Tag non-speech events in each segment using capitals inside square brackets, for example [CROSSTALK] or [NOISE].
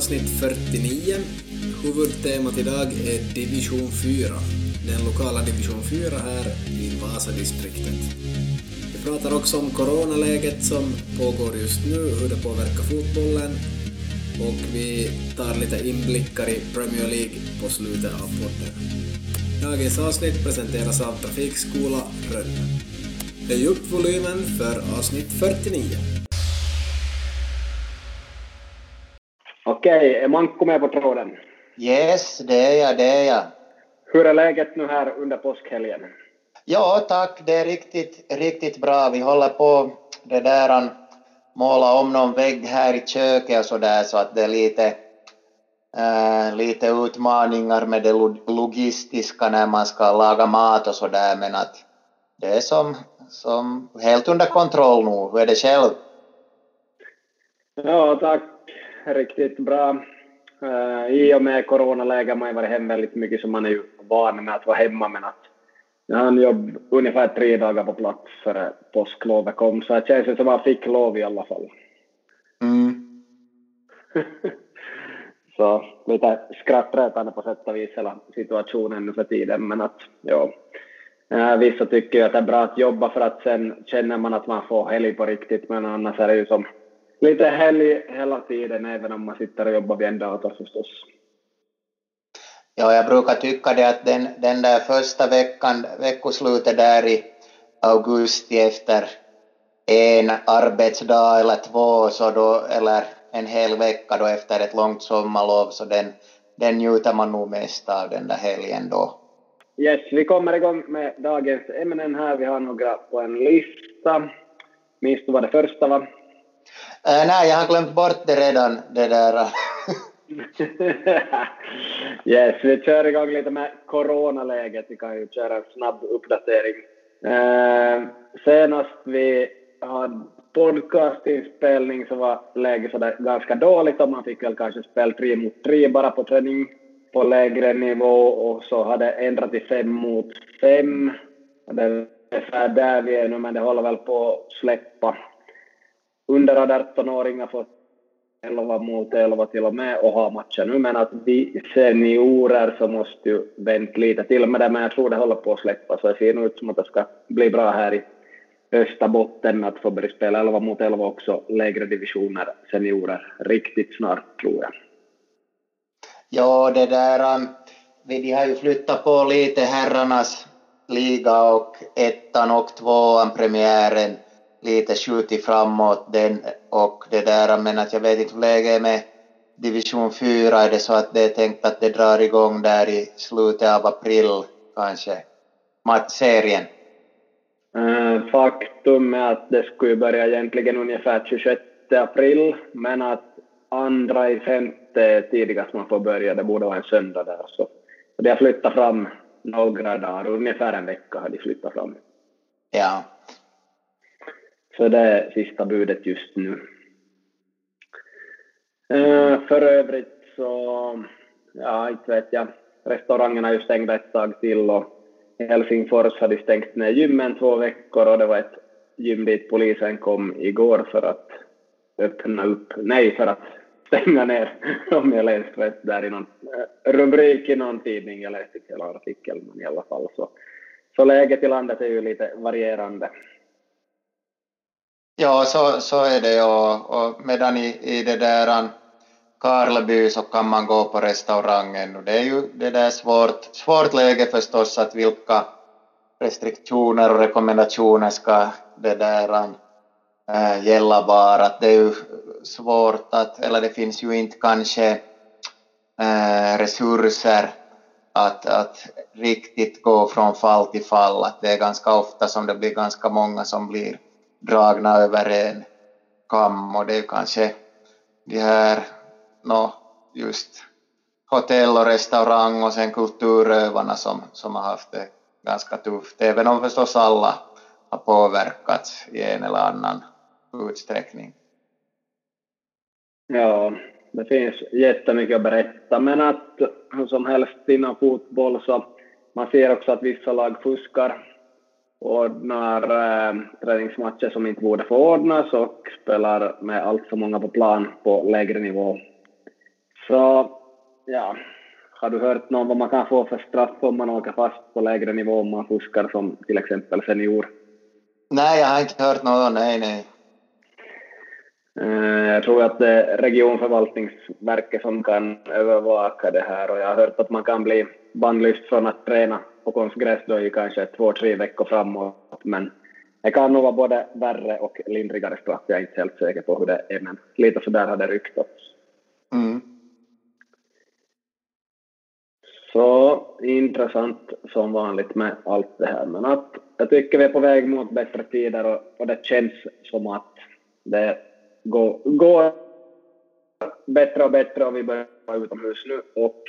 avsnitt 49. Huvudtemat idag är division 4, den lokala division 4 här i Vasadistriktet. Vi pratar också om coronaläget som pågår just nu, hur det påverkar fotbollen och vi tar lite inblickar i Premier League på slutet av podden. Dagens avsnitt presenteras av Trafikskola Rönne. Höj upp volymen för avsnitt 49. Okej, är Manko med på tråden? Yes, det är jag, det är jag. Hur är läget nu här under påskhelgen? Ja, tack. Det är riktigt, riktigt bra. Vi håller på det där måla om någon vägg här i köket och så där så att det är lite, äh, lite utmaningar med det logistiska när man ska laga mat och så där men att det är som, som helt under kontroll nu. Hur är det själv? Ja, tack riktigt bra. Uh, I och med coronaläget har man ju varit hemma väldigt mycket så man är ju van med att vara hemma men att jag hann jobb ungefär tre dagar på plats före påsklovet kom så det känns som att man fick lov i alla fall. Mm. [LAUGHS] så lite skrattretande på sätt och vis hela situationen nu för tiden men att ja. Uh, vissa tycker ju att det är bra att jobba för att sen känner man att man får helg på riktigt men annars är det ju som lite helg hela tiden, även om man sitter och jobbar vid en dator förstås. Ja, jag brukar tycka det att den, den där första veckan, veckoslutet där i augusti efter en arbetsdag eller två, så då, eller en hel vecka då efter ett långt sommarlov, så den, den njuter man nog mest av den där helgen då. Yes, vi kommer igång med dagens ämnen här. Vi har några på en lista. Minns du vad det första var? Uh, nej, jag har glömt bort det redan, det där. [LAUGHS] yes, vi kör igång lite med coronaläget. Vi kan ju köra en snabb uppdatering. Uh, senast vi hade podcastinspelning så var läget sådär ganska dåligt och man fick väl kanske spela tre mot tre bara på träning på lägre nivå och så hade det ändrat till fem mot fem. Det är ungefär där vi är nu men det håller väl på att släppa under 18-åringar får 11 mot 11 till och med och ha matcher nu, men att vi seniorer så måste ju vänta lite till med det, men jag tror det håller på att släppa, så det ser nog ut som att det ska bli bra här i Österbotten att få börja spela 11 mot 11 också, lägre divisioner, seniorer, riktigt snart tror jag. Ja, det där, ähm, vi har ju flyttat på lite herrarnas liga och ettan och tvåan premiären lite skjutit framåt den och det där, men att jag vet inte hur läget är med division 4, är det så att det är tänkt att det drar igång där i slutet av april kanske, serien? Uh, faktum är att det skulle börja egentligen ungefär 26 april, men att andra i femte tidigast man får börja, det borde vara en söndag där. Så de har flyttat fram några dagar, ungefär en vecka har de flyttat fram. Ja, så det är sista budet just nu. Uh, för övrigt så, ja, inte vet jag. Restaurangerna är ju stängda ett tag till och Helsingfors hade stängt ner gymmen två veckor och det var ett gym dit polisen kom igår för att öppna upp, nej för att stänga ner, [LAUGHS] om jag läste rätt där i någon rubrik i någon tidning, jag läste inte hela artikeln men i alla fall så, så läget i landet är ju lite varierande. Ja, så, så är det och, och medan i, i det där Karleby så kan man gå på restaurangen och det är ju det där svårt, svårt läge förstås att vilka restriktioner och rekommendationer ska det där äh, eh, gälla bara. Att det är ju svårt att, eller det finns ju inte kanske äh, resurser att, att riktigt gå från fall till fall. Att det är ganska ofta som det blir ganska många som blir dragna över en kam och det är kanske de här, no, just hotell och restaurang och sen kulturövarna som, som har haft det ganska tufft, även om förstås alla har påverkats i en eller annan utsträckning. Ja, det finns jättemycket att berätta, men att hur som helst inom fotboll så man ser också att vissa lag fuskar ordnar äh, träningsmatcher som inte borde få ordnas och spelar med allt för många på plan på lägre nivå Så, ja, har du hört någon vad man kan få för straff om man åker fast på lägre nivå om man fuskar som till exempel senior? Nej, jag har inte hört något, nej, nej. Eh, jag tror att det är regionförvaltningsverket som kan övervaka det här och jag har hört att man kan bli bannlyst från att träna på konstgräs då i kanske två, tre veckor framåt. Men det kan nog vara både värre och lindrigare straff. Jag är inte helt säker på hur det är, men lite så där har det ryktats. Mm. Så intressant som vanligt med allt det här. Men att jag tycker vi är på väg mot bättre tider och, och det känns som att det går, går bättre och bättre och vi börjar vara utomhus nu. Och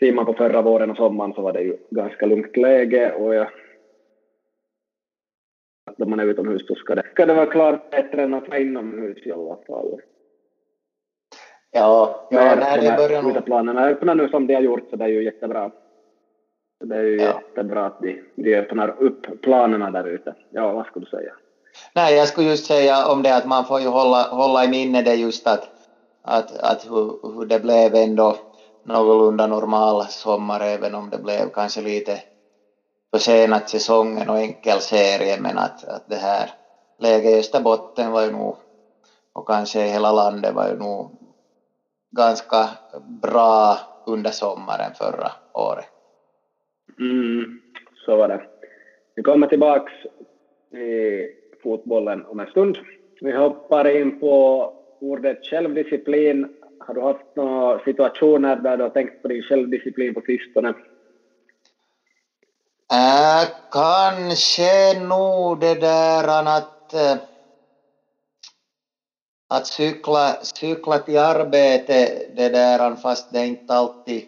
ser man på förra våren och sommaren så var det ju ganska lugnt läge och jag att om man är utomhus så ska det, ska det vara klart bättre än att vara inomhus i alla fall. Ja, ja Men nej, det börjar nog... Uteplanerna öppnar nu som de har gjort så det är ju jättebra. Det är ju Ja. jättebra att de, de öppnar upp planerna där ute. Ja, vad skulle du säga? Nej, jag skulle just säga om det att man får ju hålla, hålla i minne det just att, att, att hur, hur det blev ändå någorlunda normal sommar även om det blev kanske lite försenat säsongen och enkel serie men att, att det här läget i Österbotten var ju nog och kanske i hela landet var ju nog ganska bra under sommaren förra året. Mm, så var det. Vi kommer tillbaks i fotbollen om en stund. Vi hoppar in på ordet självdisciplin. Har du haft några situationer där du har tänkt på din självdisciplin på sistone? Äh, kanske nog det där att, äh, att cykla, cykla till arbete, det där fast det inte alltid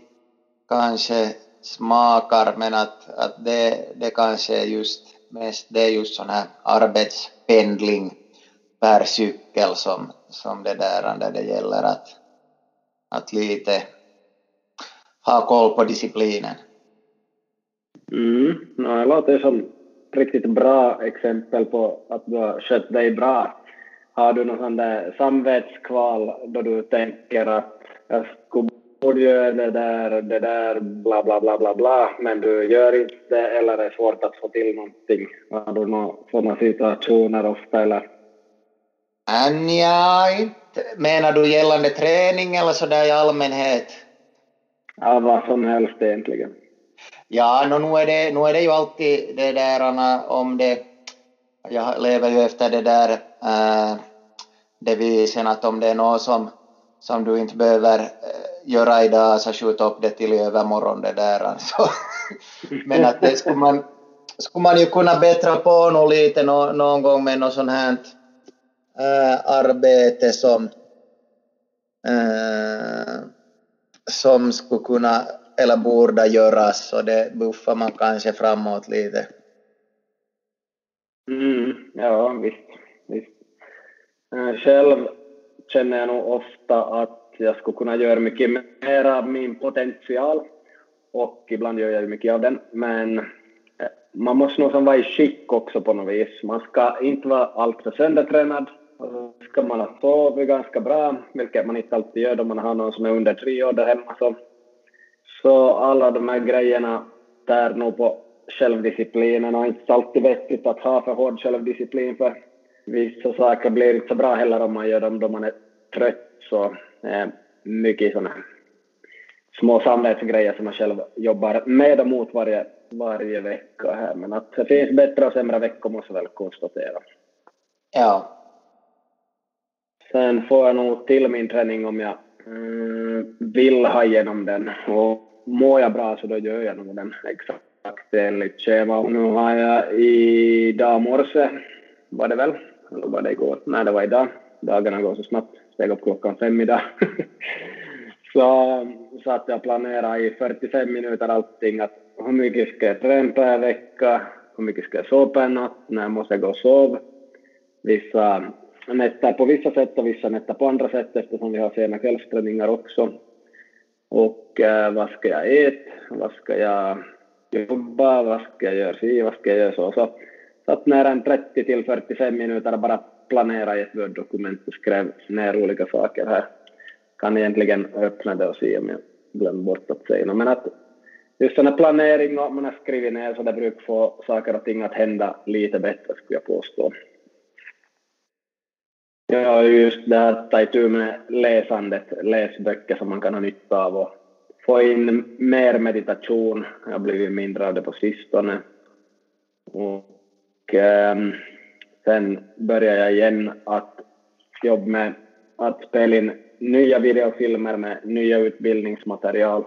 kanske smakar men att, att det, det kanske är just mest, det är just sån här arbetspendling per cykel som, som det där där det gäller att, att lite ha koll på disciplinen. Mm, no, det låter som riktigt bra exempel på att du har skött dig bra. Har du någon sån där samvetskval då du tänker att jag skulle borde göra det där, det där, bla bla bla bla bla, men du gör inte det eller är svårt att få till någonting? Har du några sådana situationer ofta eller? Nja, inte. Menar du gällande träning eller sådär i allmänhet? Ja, vad som helst egentligen. Ja, no, nu, är det, nu är det ju alltid det där om det... Jag lever ju efter det där äh, devisen att om det är något som, som du inte behöver äh, göra idag så skjut upp det till i övermorgon det där. Alltså. [LAUGHS] Men att det skulle man, skulle man ju kunna bättra på nog lite nå, någon gång med något sånt här äh, arbete som, äh, som skulle kunna eller borde göras så det buffar man kanske framåt lite. Mm, ja, visst. visst. Äh, Själv känner jag nog ofta att jag skulle kunna göra mycket mer av min potential och ibland gör jag ju mycket av den, men man måste nog som vara i skick också på något vis. Man ska inte vara alltför söndertränad. Ska man ha sovit ganska bra, vilket man inte alltid gör då man har någon som är under tre år där hemma. Så, så alla de här grejerna tär nog på självdisciplinen och inte alltid vettigt att ha för hård självdisciplin för vissa saker blir inte så bra heller om man gör dem då man är trött. Så eh, mycket sådana små samvetsgrejer som man själv jobbar med och mot varje, varje vecka här. Men att det finns bättre och sämre veckor måste väl konstatera. Ja. Sen får jag nog till min träning om jag mm, vill ha igenom den. Och mår jag bra så då gör jag nog den exakt enligt schema. Och nu har jag idag morse, var det väl? Eller var det igår? Nej, det var idag. Dagarna går så snabbt. Steg upp klockan fem idag. [LAUGHS] så satt jag och planerade i 45 minuter allting. Att hur mycket ska jag träna per vecka? Hur mycket ska jag sova per natt? När måste jag gå och sova? Vissa nätter på vissa sätt och vissa nätter på andra sätt eftersom vi har sena kvällsträningar också. Och eh, vad ska jag äta? Vad ska jag jobba? Vad ska jag göra si? Vad ska jag göra så? Så satt nära en 30 till 45 minuter och bara planera i ett Word-dokument och skrev ner olika saker här. kan egentligen öppna det och se om jag glömmer bort att säga något. Men att just den här planering och man har skrivit ner så det brukar få saker och ting att hända lite bättre skulle jag påstå. Ja, just det här ta itu med läsandet, läsböcker som man kan ha nytta av och få in mer meditation. Jag har blivit mindre av det på sistone. Och eh, sen börjar jag igen att jobba med att spela in nya videofilmer med nya utbildningsmaterial.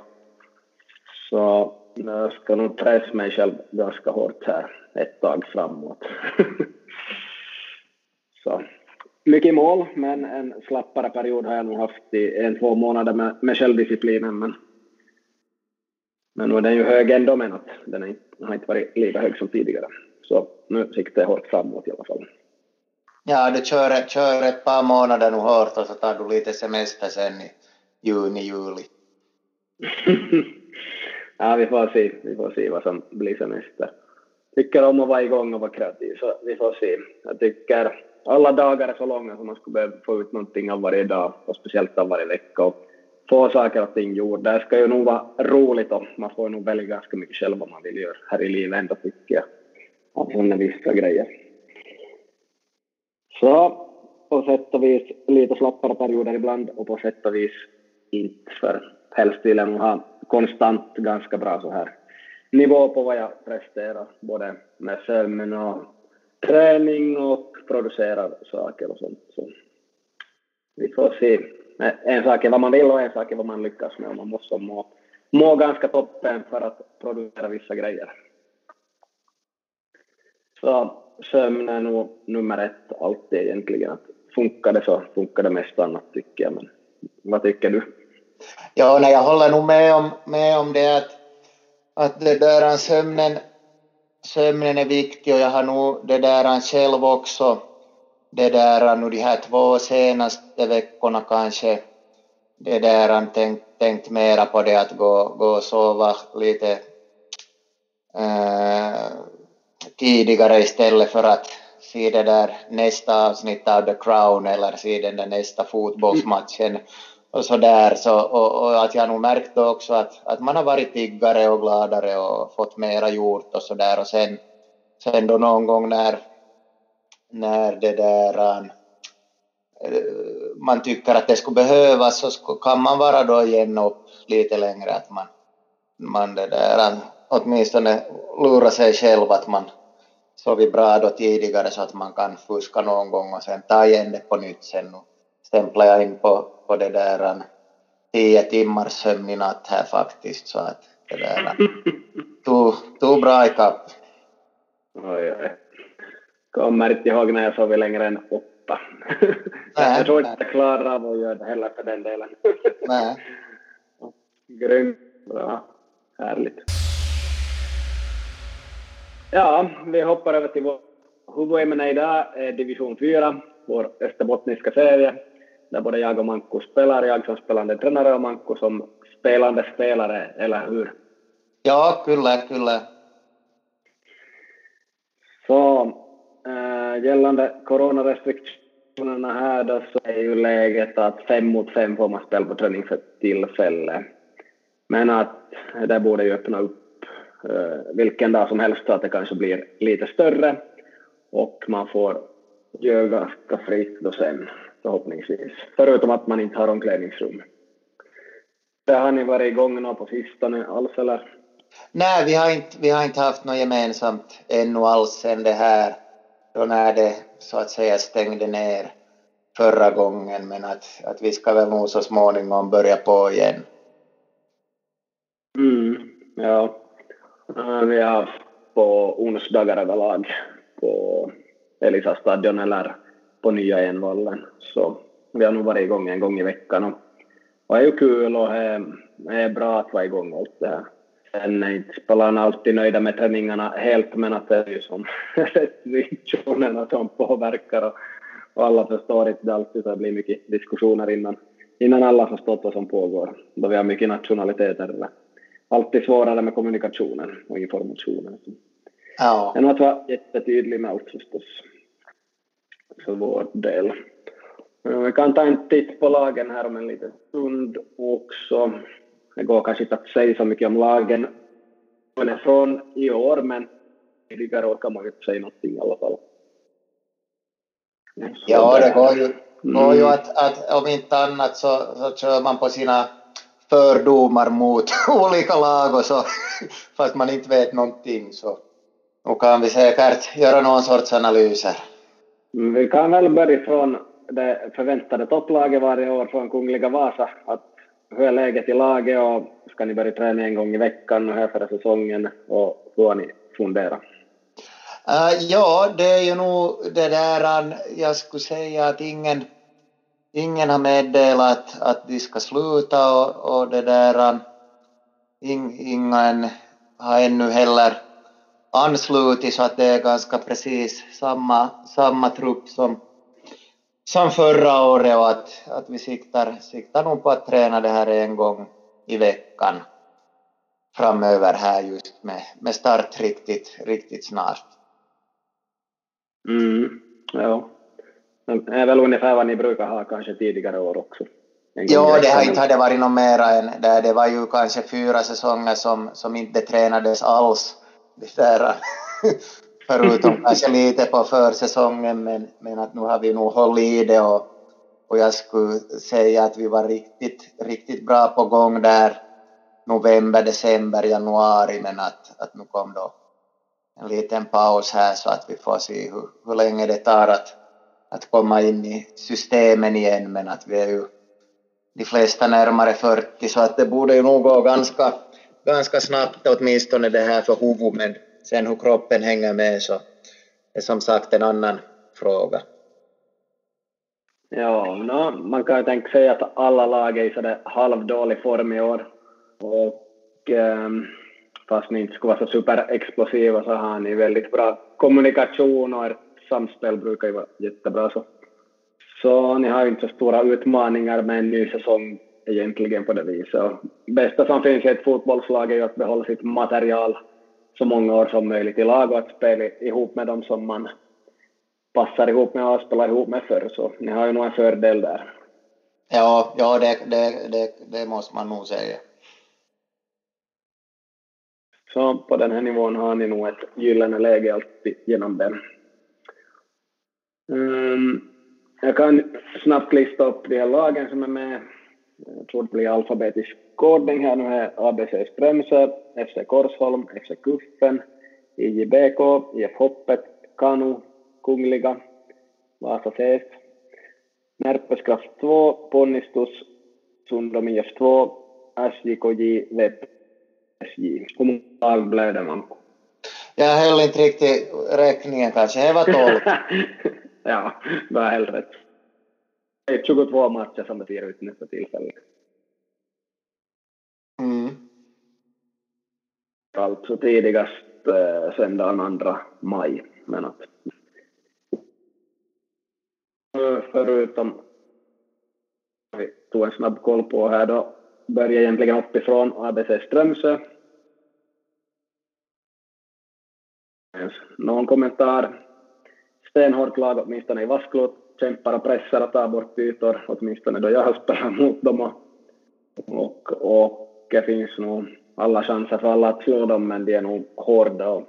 Så jag ska nog pressa mig själv ganska hårt här ett tag framåt. [LAUGHS] så mycket mål, men en slappare period har jag nog haft i en, två månader med, med självdisciplinen. Men, men nu är den ju hög ändå, men att den är, har inte varit lika hög som tidigare. Så nu siktar jag hårt framåt i alla fall. Ja, du kör, kör ett par månader nu hårt och så tar du lite semester sen i juni, juli. [LAUGHS] ja, vi får se. Vi får se vad som blir semester. Tycker om att vara igång och vara kreativ, så vi får se. Jag tycker alla dagar är så långa så man skulle behöva få ut någonting av varje dag och speciellt av varje vecka och få saker och ting gjorda. Det ska ju nog vara roligt och man får nog välja ganska mycket själv vad man vill göra här i livet ändå tycker jag. Att man är vissa grejer. Så på sätt och vis lite slappare perioder ibland och på sätt och vis inte för helst vill jag nog ha konstant ganska bra så här nivå på vad jag presterar både med sömn och träning och producerar saker och sånt. Så vi får se. En sak är vad man vill och en sak är vad man lyckas med och man måste må, må ganska toppen för att producera vissa grejer. Så sömn är nog nummer ett alltid egentligen. Att funkar det så funkar det mest annat tycker jag. Men vad tycker du? Ja, nej, jag håller nog med om, med om det att, att det där sömnen, sömnen är viktig och jag har nog det där själv också. Det där nu de här två senaste veckorna kanske det där tänkt, tänkt mera på det att gå, gå och sova lite äh, tidigare istället för att se det där nästa avsnitt av The Crown eller se den där nästa fotbollsmatchen och så där. Så, och, och, att jag nog märkt också att, att man har varit piggare och gladare och fått mera gjort och så där och sen, sen då någon gång när, när det där ähm, man tycker att det skulle behövas så kan man vara då igen upp lite längre att man, man det där ähm, åtminstone lura sig själv att man sovit bra då tidigare så att man kan fuska någon gång och sen ta igen det på nytt sen nu stämplar jag in på, på det där tio timmars sömn i natt här faktiskt så att det där tog, tog bra ikapp. Oj, oj. Kommer inte ihåg när jag sov längre än åtta. Nej, jag tror inte jag klarar av att göra det heller för den delen. Nej. Grymt bra. Härligt. Ja, vi hoppar över till vår huvudämne idag, division 4, vår österbottniska serie, där både jag och Manko spelar, jag som spelande tränare och Manko som spelande spelare, eller hur? Ja, kyllä, kyllä. Så äh, gällande coronarestriktionerna här då så är ju läget att fem mot fem får man spela på träning för tillfälle. Men att det borde ju öppna upp Eh, vilken dag som helst så att det kanske blir lite större och man får göra ganska fritt då sen förhoppningsvis. Förutom att man inte har omklädningsrum. Det har ni varit igång på sistone alls eller? Nej, vi har inte, vi har inte haft något gemensamt ännu alls sen det här, då när det så att säga stängde ner förra gången, men att, att vi ska väl nog så småningom börja på igen. Mm, ja. Vi har haft på onsdagar överlag på Elisa stadion eller på nya Envallen. Så vi har nog varit igång en gång i veckan och, och det är ju kul och det är bra att vara igång allt det här. Sen är inte spelarna alltid nöjda med träningarna helt, men att det är ju som restriktionerna som påverkar och, och alla förstår inte det alltid, så det blir mycket diskussioner innan, innan alla förstått vad som pågår, då vi har mycket nationaliteter alltid svårare med kommunikationen och informationen. Ja. Men att vara jättetydlig med allt förstås, för vår del. Vi kan ta en titt på lagen här om en liten stund också. Det går kanske inte att säga så mycket om lagen från i år, men tidigare år kan man inte säga någonting i alla fall. Ja, det går ju, går ju mm. att, att om inte annat så, så kör man på sina fördomar mot [LAUGHS] olika lag och så, fast man inte vet någonting så nu kan vi säkert göra någon sorts analyser. Mm, vi kan väl börja från det förväntade topplaget varje år från Kungliga Vasa. Att hur är läget i laget och ska ni börja träna en gång i veckan och här för säsongen och hur har ni funderat? Uh, ja, det är ju nog det där, jag skulle säga att ingen, ingen har meddelat att de ska sluta och, och det där, ing, ingen har ännu heller anslutit så att det är ganska precis samma, samma trupp som, som förra året och att, att vi siktar, siktar nog på att träna det här en gång i veckan framöver här just med, med start riktigt, riktigt snart. Mm, ja. Det är väl ungefär vad ni brukar ha kanske tidigare år också? Ja, det har inte hade varit något mera än det. Det var ju kanske fyra säsonger som, som inte tränades alls. Det [LAUGHS] förutom kanske lite på försäsongen, men, men att nu har vi nog hållit i det och, och jag skulle säga att vi var riktigt, riktigt bra på gång där november, december, januari, men att, att nu kom då en liten paus här så att vi får se hur, hur länge det tar att, att komma in i systemen igen, men att vi är ju de flesta närmare 40 så att det borde ju nog gå ganska, ganska snabbt åtminstone det här för huvudet, men sen hur kroppen hänger med så är som sagt en annan fråga. Ja, no, man kan ju tänka sig att alla lag är i sådär halvdålig form i år. Och eh, fast ni inte skulle vara så superexplosiva så har ni väldigt bra kommunikation och ert samspel brukar ju vara jättebra. Så, så ni har ju inte så stora utmaningar med en ny säsong egentligen på det viset. Och bästa som finns i ett fotbollslag är ju att behålla sitt material så många år som möjligt i lag och att spela ihop med dem som man passar ihop med och spelar ihop med förr. Så ni har ju nog en fördel där. Ja, ja det, det, det, det måste man nog säga. Så på den här nivån har ni nog ett gyllene läge alltid genom den. Um, jag kan snabbt lista upp de här lagen som är med. Jag tror det blir alfabetisk ordning här. Nu är ABC Strömsö, FC Korsholm, FC Kuffen, IJBK, IF Hoppet, Kanu, Kungliga, Vasa CS, Närpes Kraft 2, Ponnistus, Sundom IF 2, SJKJ, VP SJ. Hur många lag blev det, Manko? Jag höll inte riktigt räkningen kanske, det var tolv. [LAUGHS] ja, du har helt rätt. Det är 22 matcher som betyder ut nästa tillfälle. Mm. Alltså tidigast eh, söndagen 2 maj, men att förutom vi tog en snabb koll på här då börjar egentligen uppifrån ABC Strömsö. Någon kommentar? Stenhårt lag åtminstone i Vasklot, kämpar och pressar och tar bort ytor, åtminstone då jag har spelat mot dem. Och, och, och det finns nog alla chanser för alla att slå dem, men de är nog hårda och,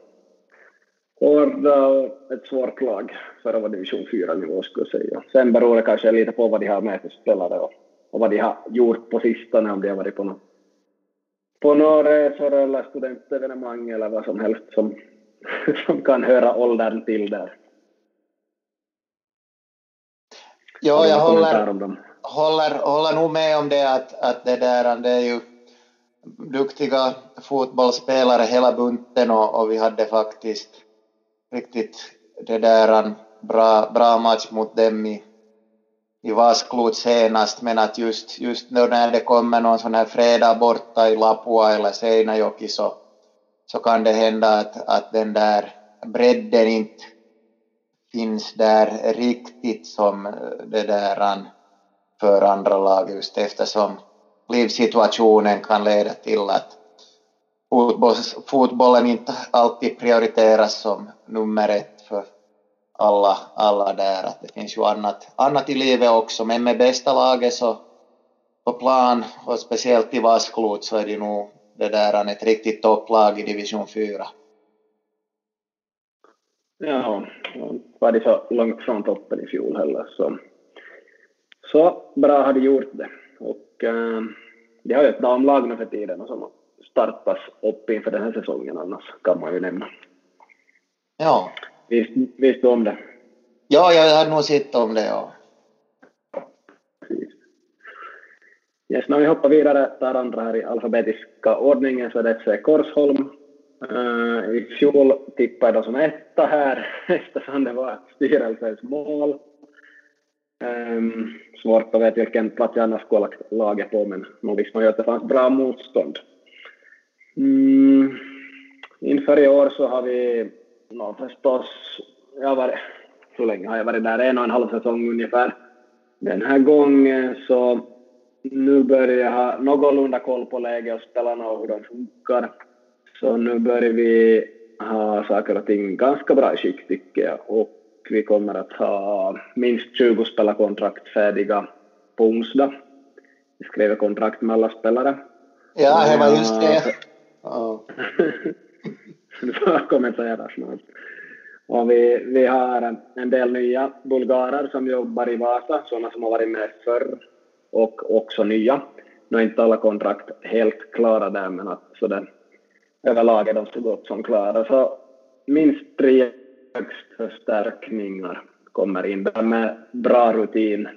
hårda och ett svårt lag för att vara division 4-nivå skulle jag säga. Sen beror det kanske lite på vad de har med för spelare och och vad de har gjort på sistone, om de har varit på något på några resor eller studentevenemang eller vad som helst som, [LAUGHS] som kan höra åldern till där. Ja, jag håller, håller, håller nog med om det att, att det där, det är ju duktiga fotbollsspelare hela bunten och, och vi hade faktiskt riktigt det där bra, bra match mot dem i, i Vasklot senast, men att just, just när det kommer någon sån här fredag borta i Lapua eller Seinäjoki så, så kan det hända att, att den där bredden inte finns där riktigt som eh, det där för andra lag just eftersom livssituationen kan leda till att fotbollen inte alltid prioriteras som nummer ett för alla, alla där, att det finns ju annat, annat i livet också, men med bästa laget så på plan och speciellt i Vasklot så är det nog det där ett riktigt topplag i division 4. Ja, var de så långt från toppen i fjol heller så, så bra har de gjort det. Och äh, de har ju ett damlag nu för tiden som startas upp inför den här säsongen annars kan man ju nämna. Ja. Visst, visst om det? Ja, jag har nog sett om det, ja. Yes, när vi hoppar vidare, tar andra här i alfabetiska ordningen, så är det FC Korsholm. Uh, I fjol tippade jag som etta här [LAUGHS] eftersom det var styrelsens mål. Um, svårt att veta vilken plats jag annars skulle ha lagt laget på, men nog visste man ju att det fanns bra motstånd. Mm, inför i år så har vi no, förstås, jag har varit, hur länge har jag varit där? En och en halv säsong ungefär. Den här gången så nu börjar jag ha någorlunda koll på läget och spelarna och hur de funkar. Så nu börjar vi ha saker och ting ganska bra i skick tycker jag och vi kommer att ha minst 20 spelarkontrakt färdiga på onsdag. Vi skriver kontrakt med alla spelare. Ja, det var just det. [LAUGHS] du får kommentera snart. Och vi, vi har en del nya bulgarer som jobbar i Vasa, sådana som har varit med förr och också nya. Nu är inte alla kontrakt helt klara där, men att sådär överlag är de så gott som klara. Så minst tre förstärkningar kommer in där med bra rutin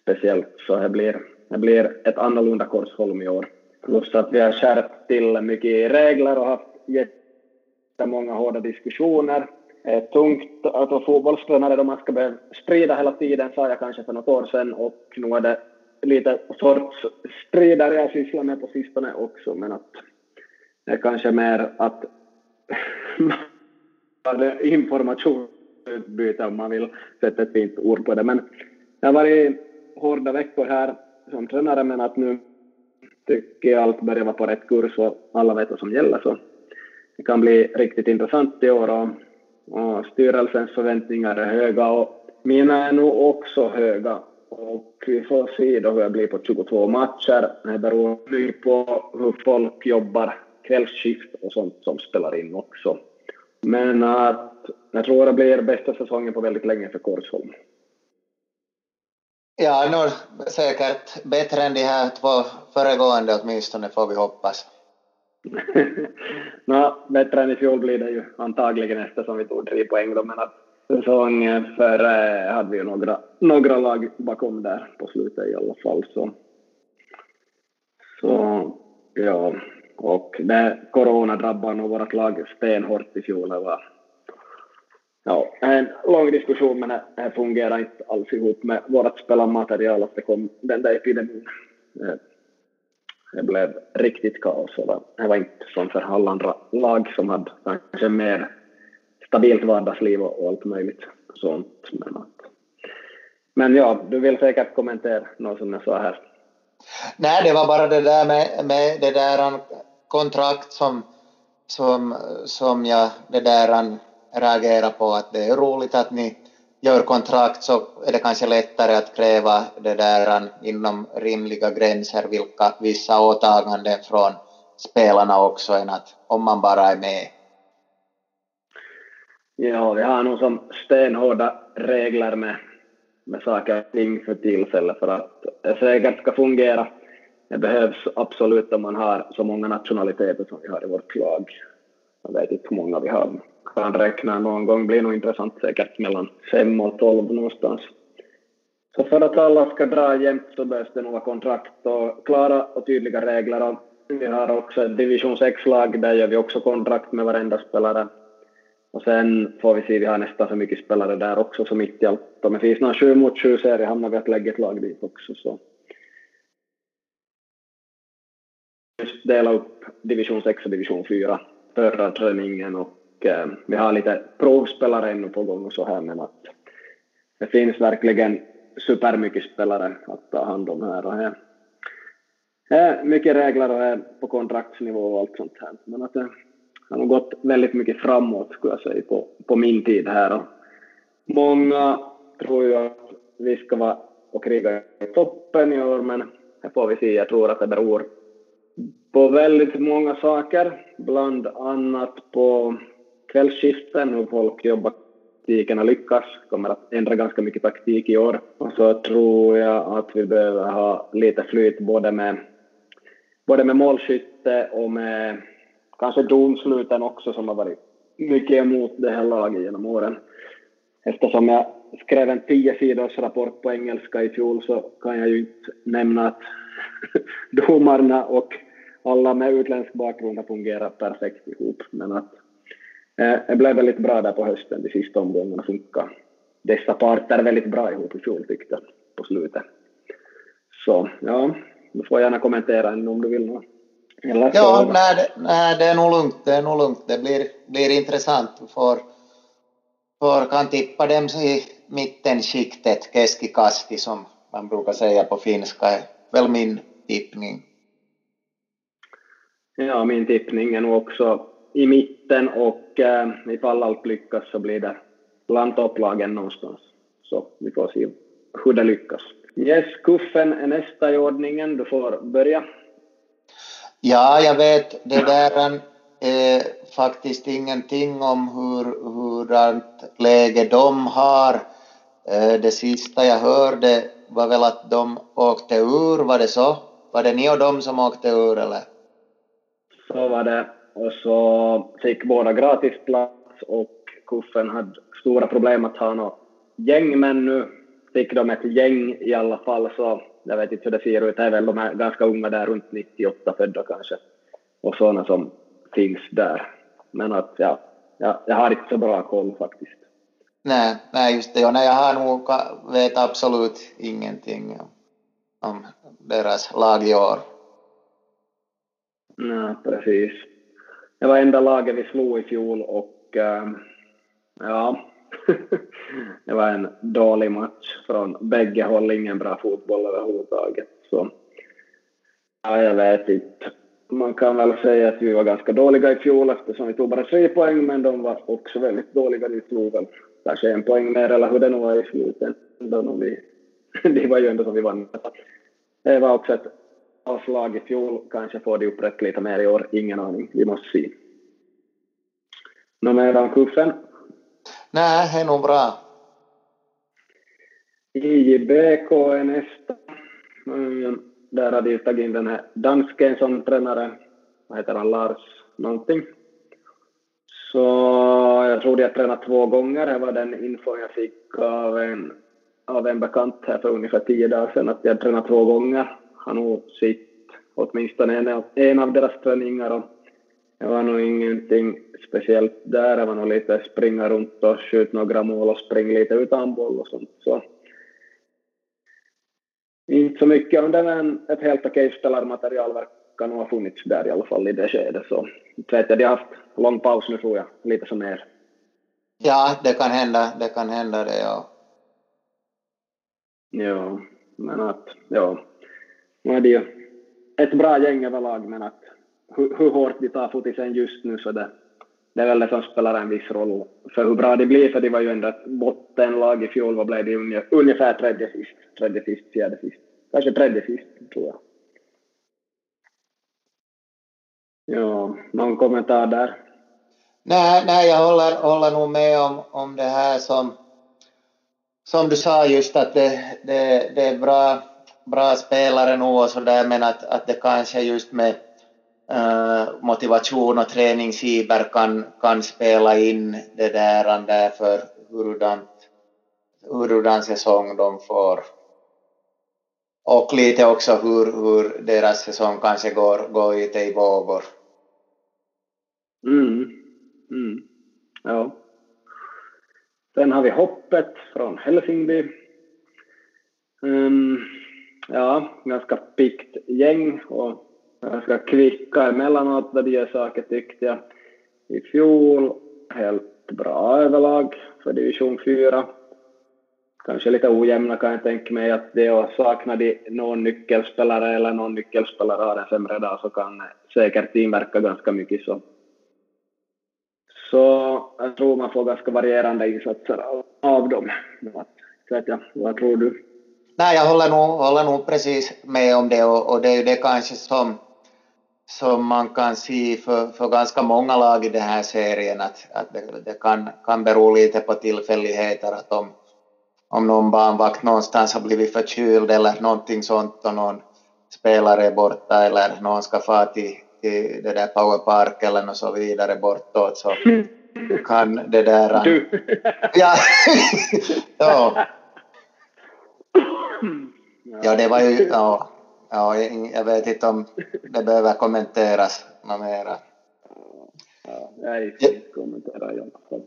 speciellt, så det blir, det blir ett annorlunda Korsholm i år. Plus att vi har skärpt till mycket regler och haft jättemånga hårda diskussioner. Det är tungt att vara fotbollstränare då man ska behöva strida hela tiden, sa jag kanske för något år sedan, och nu är det lite sorts strider jag sysslar med på sistone också, men att det är kanske mer att informationsutbyte om man vill sätta ett fint ord på det. Men det har varit hårda veckor här som tränare, men att nu tycker jag allt börjar vara på rätt kurs och alla vet vad som gäller. Så det kan bli riktigt intressant i år och, och styrelsens förväntningar är höga och mina är nog också höga och vi får se då hur det blir på 22 matcher. Det beror mycket på hur folk jobbar kvällsskift och sånt som spelar in också. Men att jag tror det blir bästa säsongen på väldigt länge för Korsholm. Ja, nu säkert bättre än de här två föregående åtminstone får vi hoppas. [LAUGHS] no, bättre än i fjol blir det ju antagligen eftersom vi tog tre poäng då, men att säsongen före hade vi ju några, några lag bakom där på slutet i alla fall. Så, så ja, och det corona drabbade nog vårt lag stenhårt i fjol. Det var ja, en lång diskussion men det fungerar inte alls ihop med vårt spelarmaterial att det kom den där epidemin. Eh, det blev riktigt kaos och det var inte som för alla andra lag som hade kanske mer stabilt vardagsliv och allt möjligt sånt. Men, att, men ja, du vill säkert kommentera något som jag sa här. Nej, det var bara det där med, med det där kontrakt som, som, som jag det där reagerar på att det är roligt att ni gör kontrakt så är det kanske lättare att kräva det där inom rimliga gränser vilka vissa åtaganden från spelarna också än att om man bara är med Ja, vi har nog som stenhårda regler med, med saker och ting för tillfället för att det säkert ska fungera. Det behövs absolut om man har så många nationaliteter som vi har i vårt lag. Jag vet inte hur många vi har. Kan räkna någon gång, blir nog intressant säkert mellan fem och tolv någonstans. Så för att alla ska dra jämnt så behövs det några kontrakt och klara och tydliga regler. Och vi har också ett division 6-lag, där gör vi också kontrakt med varenda spelare och sen får vi se, vi har nästan så mycket spelare där också, så mitt i allt. Om det finns någon 7 mot 7 serie hamnar vi att lägga ett lag dit också. Så. Just dela upp division 6 och division 4 förra träningen och eh, vi har lite provspelare ännu på gång och så här men att det finns verkligen supermycket spelare att ta hand om här och här. Eh, mycket regler och här på kontraktsnivå och allt sånt här. Men att, eh, har nog gått väldigt mycket framåt skulle jag säga på, på min tid här och Många tror ju att vi ska vara och kriga i toppen i år, men det får vi se. Jag tror att det beror på väldigt många saker, bland annat på kvällsskiften, hur folk jobbar taktikerna lyckas, kommer att ändra ganska mycket taktik i år. Och så tror jag att vi behöver ha lite flyt både med, både med målskytte och med kanske domsluten också som har varit mycket emot det här laget genom åren. Eftersom jag skrev en tio sidors rapport på engelska i fjol så kan jag ju inte nämna att [LAUGHS] domarna och alla med utländsk bakgrund har fungerat perfekt ihop. Men att eh, det blev väldigt bra där på hösten, de sista omgångarna funkar dessa parter väldigt bra ihop i fjol tyckte jag på slutet. Så ja, du får gärna kommentera om du vill något. ja, nej, det, nej, det är nog lugnt. Det är nog lugnt. Det blir, blir intressant. Du får, får kan tippa dem i mittenskiktet, keskikasti som man brukar säga på finska, är väl min tippning. Ja, min tippning är nog också i mitten och eh, ifall allt lyckas så blir det bland topplagen någonstans. Så vi får se hur det lyckas. Yes, Kuffen är nästa i ordningen. Du får börja. Ja, jag vet det där är faktiskt ingenting om hur, hurdant läge de har. Eh, det sista jag hörde var väl att de åkte ur, var det så? Var det ni och de som åkte ur eller? Så var det. Och så fick båda gratisplats och Kuffen hade stora problem att ha något gäng, men nu fick de ett gäng i alla fall, så jag vet inte hur det ser ut. Det är väl de här ganska unga där, runt 98 födda kanske, och sådana som finns där. Men att ja, ja, jag har inte så bra koll faktiskt. Nej, nej just det. Och nej, jag har nog, vet absolut ingenting om deras lag i år. Nej, precis. Det var enda laget vi slog i fjol och äh, ja, [LAUGHS] det var en dålig match från bägge håll, ingen bra fotboll överhuvudtaget. Så ja, jag vet inte. Man kan väl säga att vi var ganska dåliga i fjol eftersom vi tog bara tre poäng, men de var också väldigt dåliga. Vi slog väl kanske en poäng mer eller hur det nu var i slutändan. Vi, [LAUGHS] det var ju ändå som vi vann. Det var också ett avslag i fjol. Kanske får de upprätt lite mer i år. Ingen aning. Vi måste se. Något mer om kuffen? Nej, det är nog bra. IJBK är nästa. Där har de tagit in den här dansken som tränare. Vad heter han? Lars någonting. Så jag tror de har tränat två gånger. Det var den info jag fick av en, av en bekant här för ungefär tio dagar sedan, att de har tränat två gånger. Han har nog sett åtminstone en av, en av deras träningar och det var nog ingenting speciellt där. Det var nog lite springa runt och skjuta några mål och springa lite utan boll och sånt. Så inte så mycket om det, men ett helt okej spelarmaterial verkar nog ha funnits där i alla fall i det skedet. Så inte vet jag, de har haft lång paus nu tror jag, lite som er. Ja, det kan hända, det kan hända det, ja. Ja, men att, ja, nu är det ju ett bra gäng överlag, men att hur, hur hårt de tar fotisen just nu så det, det är väl det som spelar en viss roll för hur bra det blir, för det var ju ändå ett bottenlag i fjol, vad blev det ungefär tredje sist, tredje sist, fjärde sist, kanske tredje sist tror jag. Ja, någon kommentar där? Nej, nej jag håller, håller nog med om, om det här som, som du sa just att det, det, det är bra, bra spelare nu och sådär men att, att det kanske just med uh, motivation och träningsiver kan, kan spela in det där för hurudant, hurudan säsong de får. Och lite också hur, hur deras säsong kanske går, går lite i vågor. Mm. Mm. Ja. Sen har vi hoppet från Helsingby. Um, ehm, ja, ganska pikt gäng och ganska kvicka emellanåt när de gör saker tyckte jag. I fjol helt bra överlag för division 4. Kanske lite ojämna kan jag tänka mig att det och saknar de någon nyckelspelare eller någon nyckelspelare har en sämre dag så kan säkert inverka ganska mycket så Så jag tror man får ganska varierande insatser av, av dem. Så vet jag, vad tror du? Nej, jag håller nog, håller nog precis med om det och, och det är ju det kanske som, som man kan se för, för ganska många lag i den här serien att, att det, det kan, kan bero lite på tillfälligheter att om, om någon barnvakt någonstans har blivit förkyld eller någonting sånt och någon spelare är borta eller någon ska få till, till det där powerpark eller något så vidare bortåt så kan det där... Du! ja, [LAUGHS] ja. Ja, det var ju... Ja, ja, jag vet inte om det behöver kommenteras något mera. Ja, jag inte kommentera i alla fall.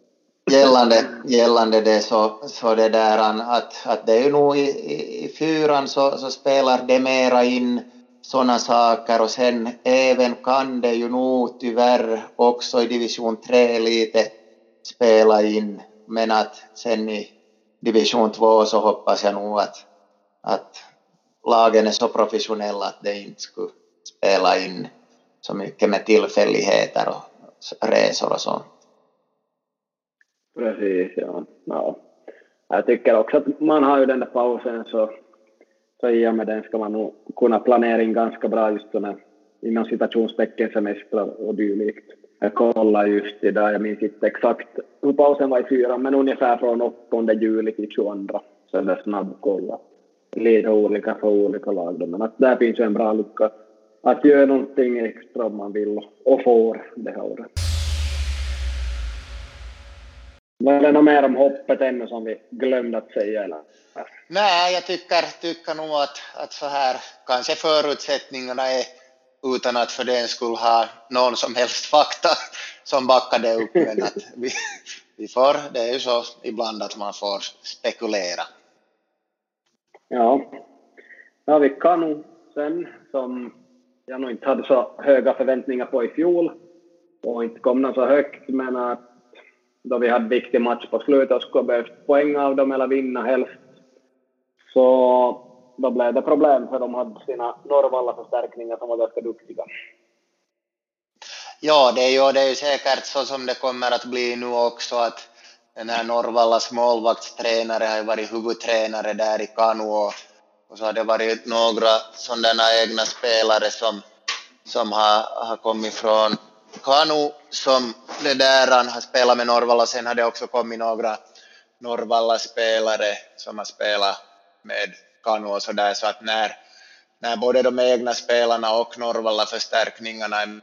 Gällande, gällande det så, så det där att, att det är ju nog i, i, i fyran så, så spelar det mera in sådana saker och sen även kan det ju nog tyvärr också i division 3 lite spela in. Men att sen i division 2 så hoppas jag nog att, att lagen är så professionella att det inte skulle spela in så mycket med tillfälligheter och resor och sånt. Precis, ja. ja. Jag tycker också att man har ju den där pausen så, så i och med den ska man nog kunna planera in ganska bra just sådana inom citationstecken semestrar och dylikt. Jag kollade just idag, jag minns inte exakt hur pausen var i fyran, men ungefär från 8 juli till 22. Så det snabbkollat. Lite olika för olika lag då, men att där finns ju en bra lucka att göra någonting extra om man vill och får det här året. Var det något mer om hoppet ännu som vi glömde att säga? Eller? Nej, jag tycker, tycker nog att, att så här kanske förutsättningarna är utan att för den skulle ha någon som helst fakta som backade upp. Men att vi, vi får, det är ju så ibland att man får spekulera. Ja, ja vi kan nog sen som jag nog inte hade så höga förväntningar på i fjol och inte kom så högt men att då vi hade viktig match på slutet och skulle behövt poäng av dem eller vinna helst. Så då blev det problem för de hade sina Norrvalla-förstärkningar som var ganska duktiga. Ja, det är ju, det är ju säkert så som det kommer att bli nu också att den här Norrvallas målvaktstränare har ju varit huvudtränare där i Kanu och, så har det varit några sådana egna spelare som, som har, har kommit från Kanu som det där han har spelat med Norrvalla, sen har det också kommit några Norvalla-spelare som har spelat med Kanu och sådär, så att när, när både de egna spelarna och Norvalla-förstärkningarna är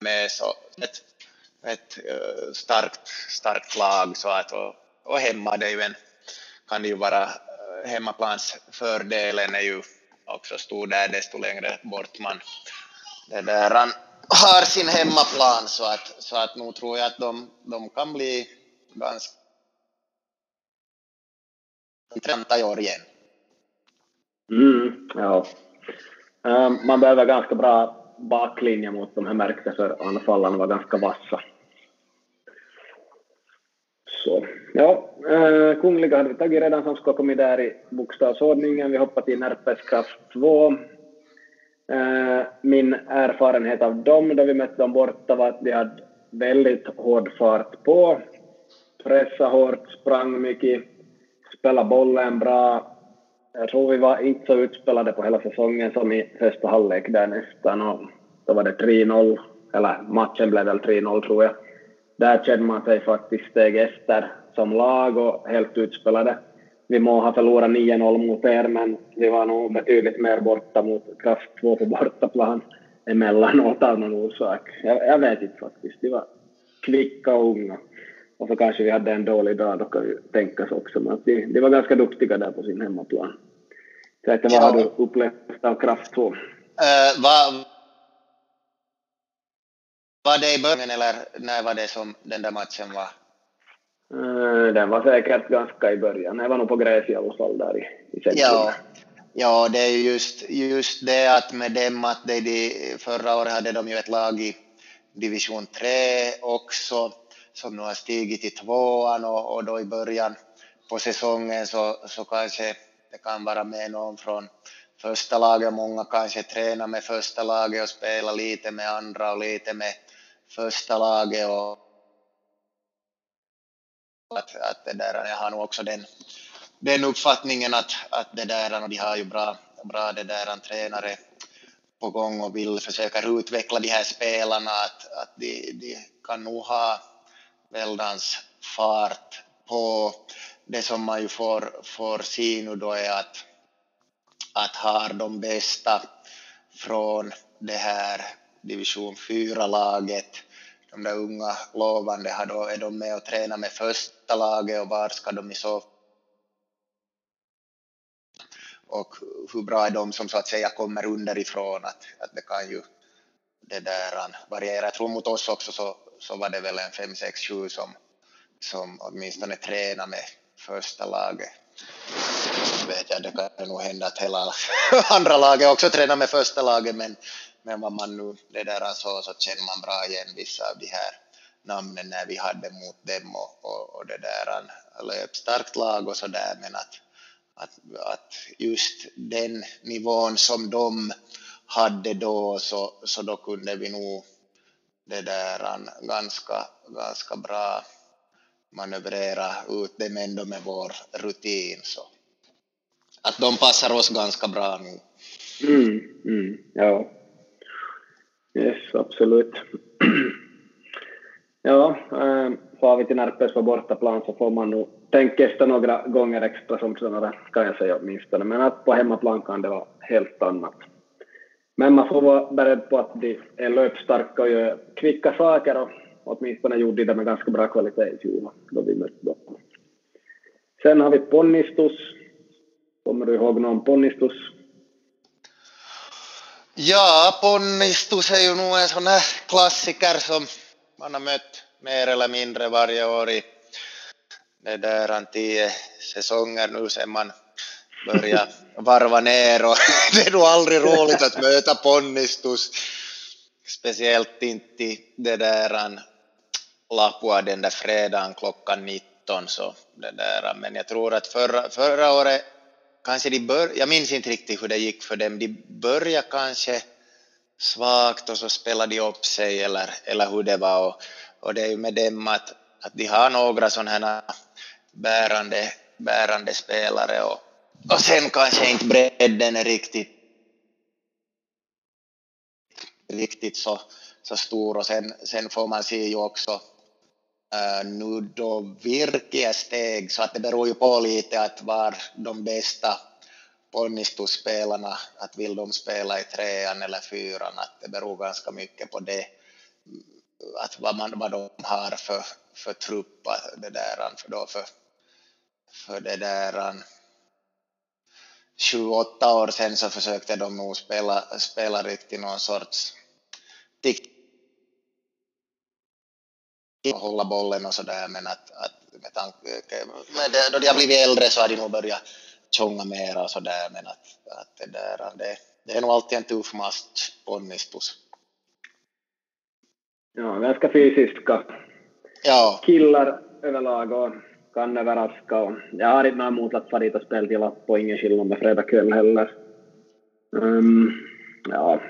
med så ett, starkt, starkt lag så att och, och hemma det är ju en, kan det ju vara hemmaplansfördelen är ju också stor där desto längre bort man det där, han har sin hemmaplan så att, så att nog tror jag att de, de kan bli ganska intressanta i år igen. Mm, ja. Ehm, man behöver ganska bra baklinje mot de här märkte för anfallarna var ganska vassa. Så, ja, eh, Kungliga hade vi tagit redan som ska komma där i bokstavsordningen. Vi hoppar till Närpes kraft 2. Eh, min erfarenhet av dem då vi mötte dem borta var att de hade väldigt hård fart på, Pressade hårt, sprang mycket, spelade bollen bra. Jag tror vi var inte så utspelade på hela säsongen som i första halvlek där nästan och då var det 3-0, eller matchen blev väl 3-0 tror jag. Där kände man sig faktiskt steg efter som lag och helt utspelade vi må ha förlorat 9-0 mot er, men vi var nog betydligt mer borta mot Kraft 2 på bortaplan emellanåt av någon orsak. Jag, jag vet inte faktiskt. De var kvicka och unga. Och så kanske vi hade en dålig dag, då kan ju tänkas också. Men de, de var ganska duktiga där på sin hemmaplan. Så vad ja. har du upplevt av Kraft 2? Uh, eh, vad, var det i början eller när var det som den där matchen var? Eh, den var säkert ganska i början. Det var nog på gräs i alla fall där i, i ja. ja, det är just, just det att med dem att det, de, förra året hade de ju ett lag i division 3 också som nu har stigit till tvåan och, och då i början på säsongen så, så kanske det kan vara med någon från första laget. Många kanske tränar med första laget och spelar lite med andra och lite med första laget och att, att det där, jag har nog också den, den uppfattningen att, att det där, och de har ju bra, bra det där, tränare på gång och vill försöka utveckla de här spelarna, att, att de, de kan nog ha väldans fart på. Det som man ju får, får se nu då är att, att har de bästa från det här division 4-laget, de där unga lovande, har då, är de med och tränar med första laget och var ska de i så och hur bra är de som så att säga kommer underifrån, att, att det kan ju det där variera. Jag tror mot oss också så, så var det väl en 5, 6, 7 som, som åtminstone tränade med första laget. Vet jag, det kan nog hända att hela [LAUGHS] andra laget också tränar med första laget, men, men vad man nu det där så, så känner man bra igen vissa av de här namnen när vi hade mot dem och, och, och det där löpstarkt lag och så där, men att att, att just den nivån som de hade då så, så då kunde vi nog det där ganska, ganska bra manövrera ut dem ändå med vår rutin. Så att de passar oss ganska bra nu. Mm, mm, ja. Yes, absolut. [CLEARS THROAT] ja, ehm, äh, far vi till Närpes på bortaplan så får man nog tänka efter några gånger extra som sådana kan jag säga åtminstone. Men att på hemmaplan kan det vara helt annat. Men man får vara beredd på att de är löpstarka och gör kvicka saker och åtminstone gjorde de det med ganska bra kvalitet i fjol då vi mötte dem. Sen har vi Ponnistus. Kommer du ihåg någon Ponnistus? Ja, Ponnistus är ju nog en klassiker som man har mött mer eller mindre varje år i det där tio säsonger nu sen man börjar varva ner och det är nog aldrig roligt att möta Ponnistus. Speciellt inte det där Lapua den där fredagen klockan 19 så det där men jag tror att förra, förra året kanske de bör, jag minns inte riktigt hur det gick för dem, de började kanske svagt och så spelade de upp sig eller, eller hur det var. Och, och det är ju med dem att, att de har några sådana här bärande, bärande spelare och, och sen kanske inte bredden är riktigt riktigt så, så stor. Och sen, sen får man se ju också Äh, nu då virkiga steg så att det beror ju på lite att var de bästa ponnistusspelarna, att vill de spela i trean eller fyran, att det beror ganska mycket på det, att vad, man, vad de har för, för trupp, det där, för, då för för det där. Sju, åtta år sedan så försökte de nog spela, spela riktigt någon sorts tick hålla bollen och sådär men att, att med tanke, med det, då de har blivit äldre så har de nog börjat tjonga mera och sådär men att, att det där det, det är nog alltid en tuff match Ponnistus. Ja, ganska fysiska ja. killar överlag och kan överraska. Och jag har inte något emot att fara dit och spela till Lappo, ingen skillnad med fredag kväll heller. Um, ja,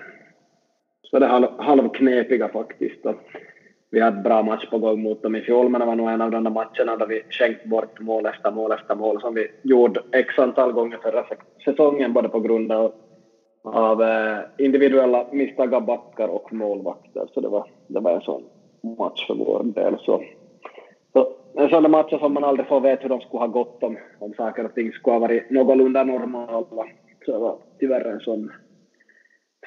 så det är halv, halvknepiga faktiskt. Och vi hade bra match på gång mot dem i fjol, men det var nog en av de där matcherna där vi skänkt bort mål efter mål efter mål som vi gjorde x antal gånger förra säsongen, både på grund av, av eh, individuella misstag av backar och målvakter. Så det var, det var en sån match för vår del. Så en sån match som man aldrig får veta hur de skulle ha gått om, om saker och ting skulle ha varit någorlunda normala. Så det var tyvärr en sån,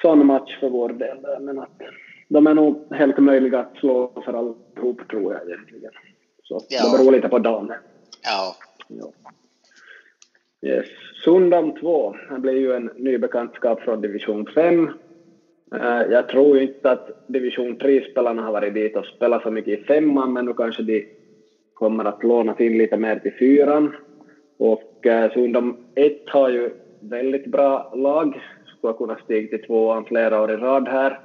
sån match för vår del. Men att de är nog helt möjliga att slå för allihop tror jag egentligen. Så ja. det beror lite på dagen. Ja. ja. Yes. Sundam 2, det blir ju en ny bekantskap från division 5. Eh, jag tror inte att division 3-spelarna har varit dit och spelat så mycket i femman, men nu kanske de kommer att lånas in lite mer till fyran. Och eh, Sundom 1 har ju väldigt bra lag, skulle kunna stiga till tvåan flera år i rad här.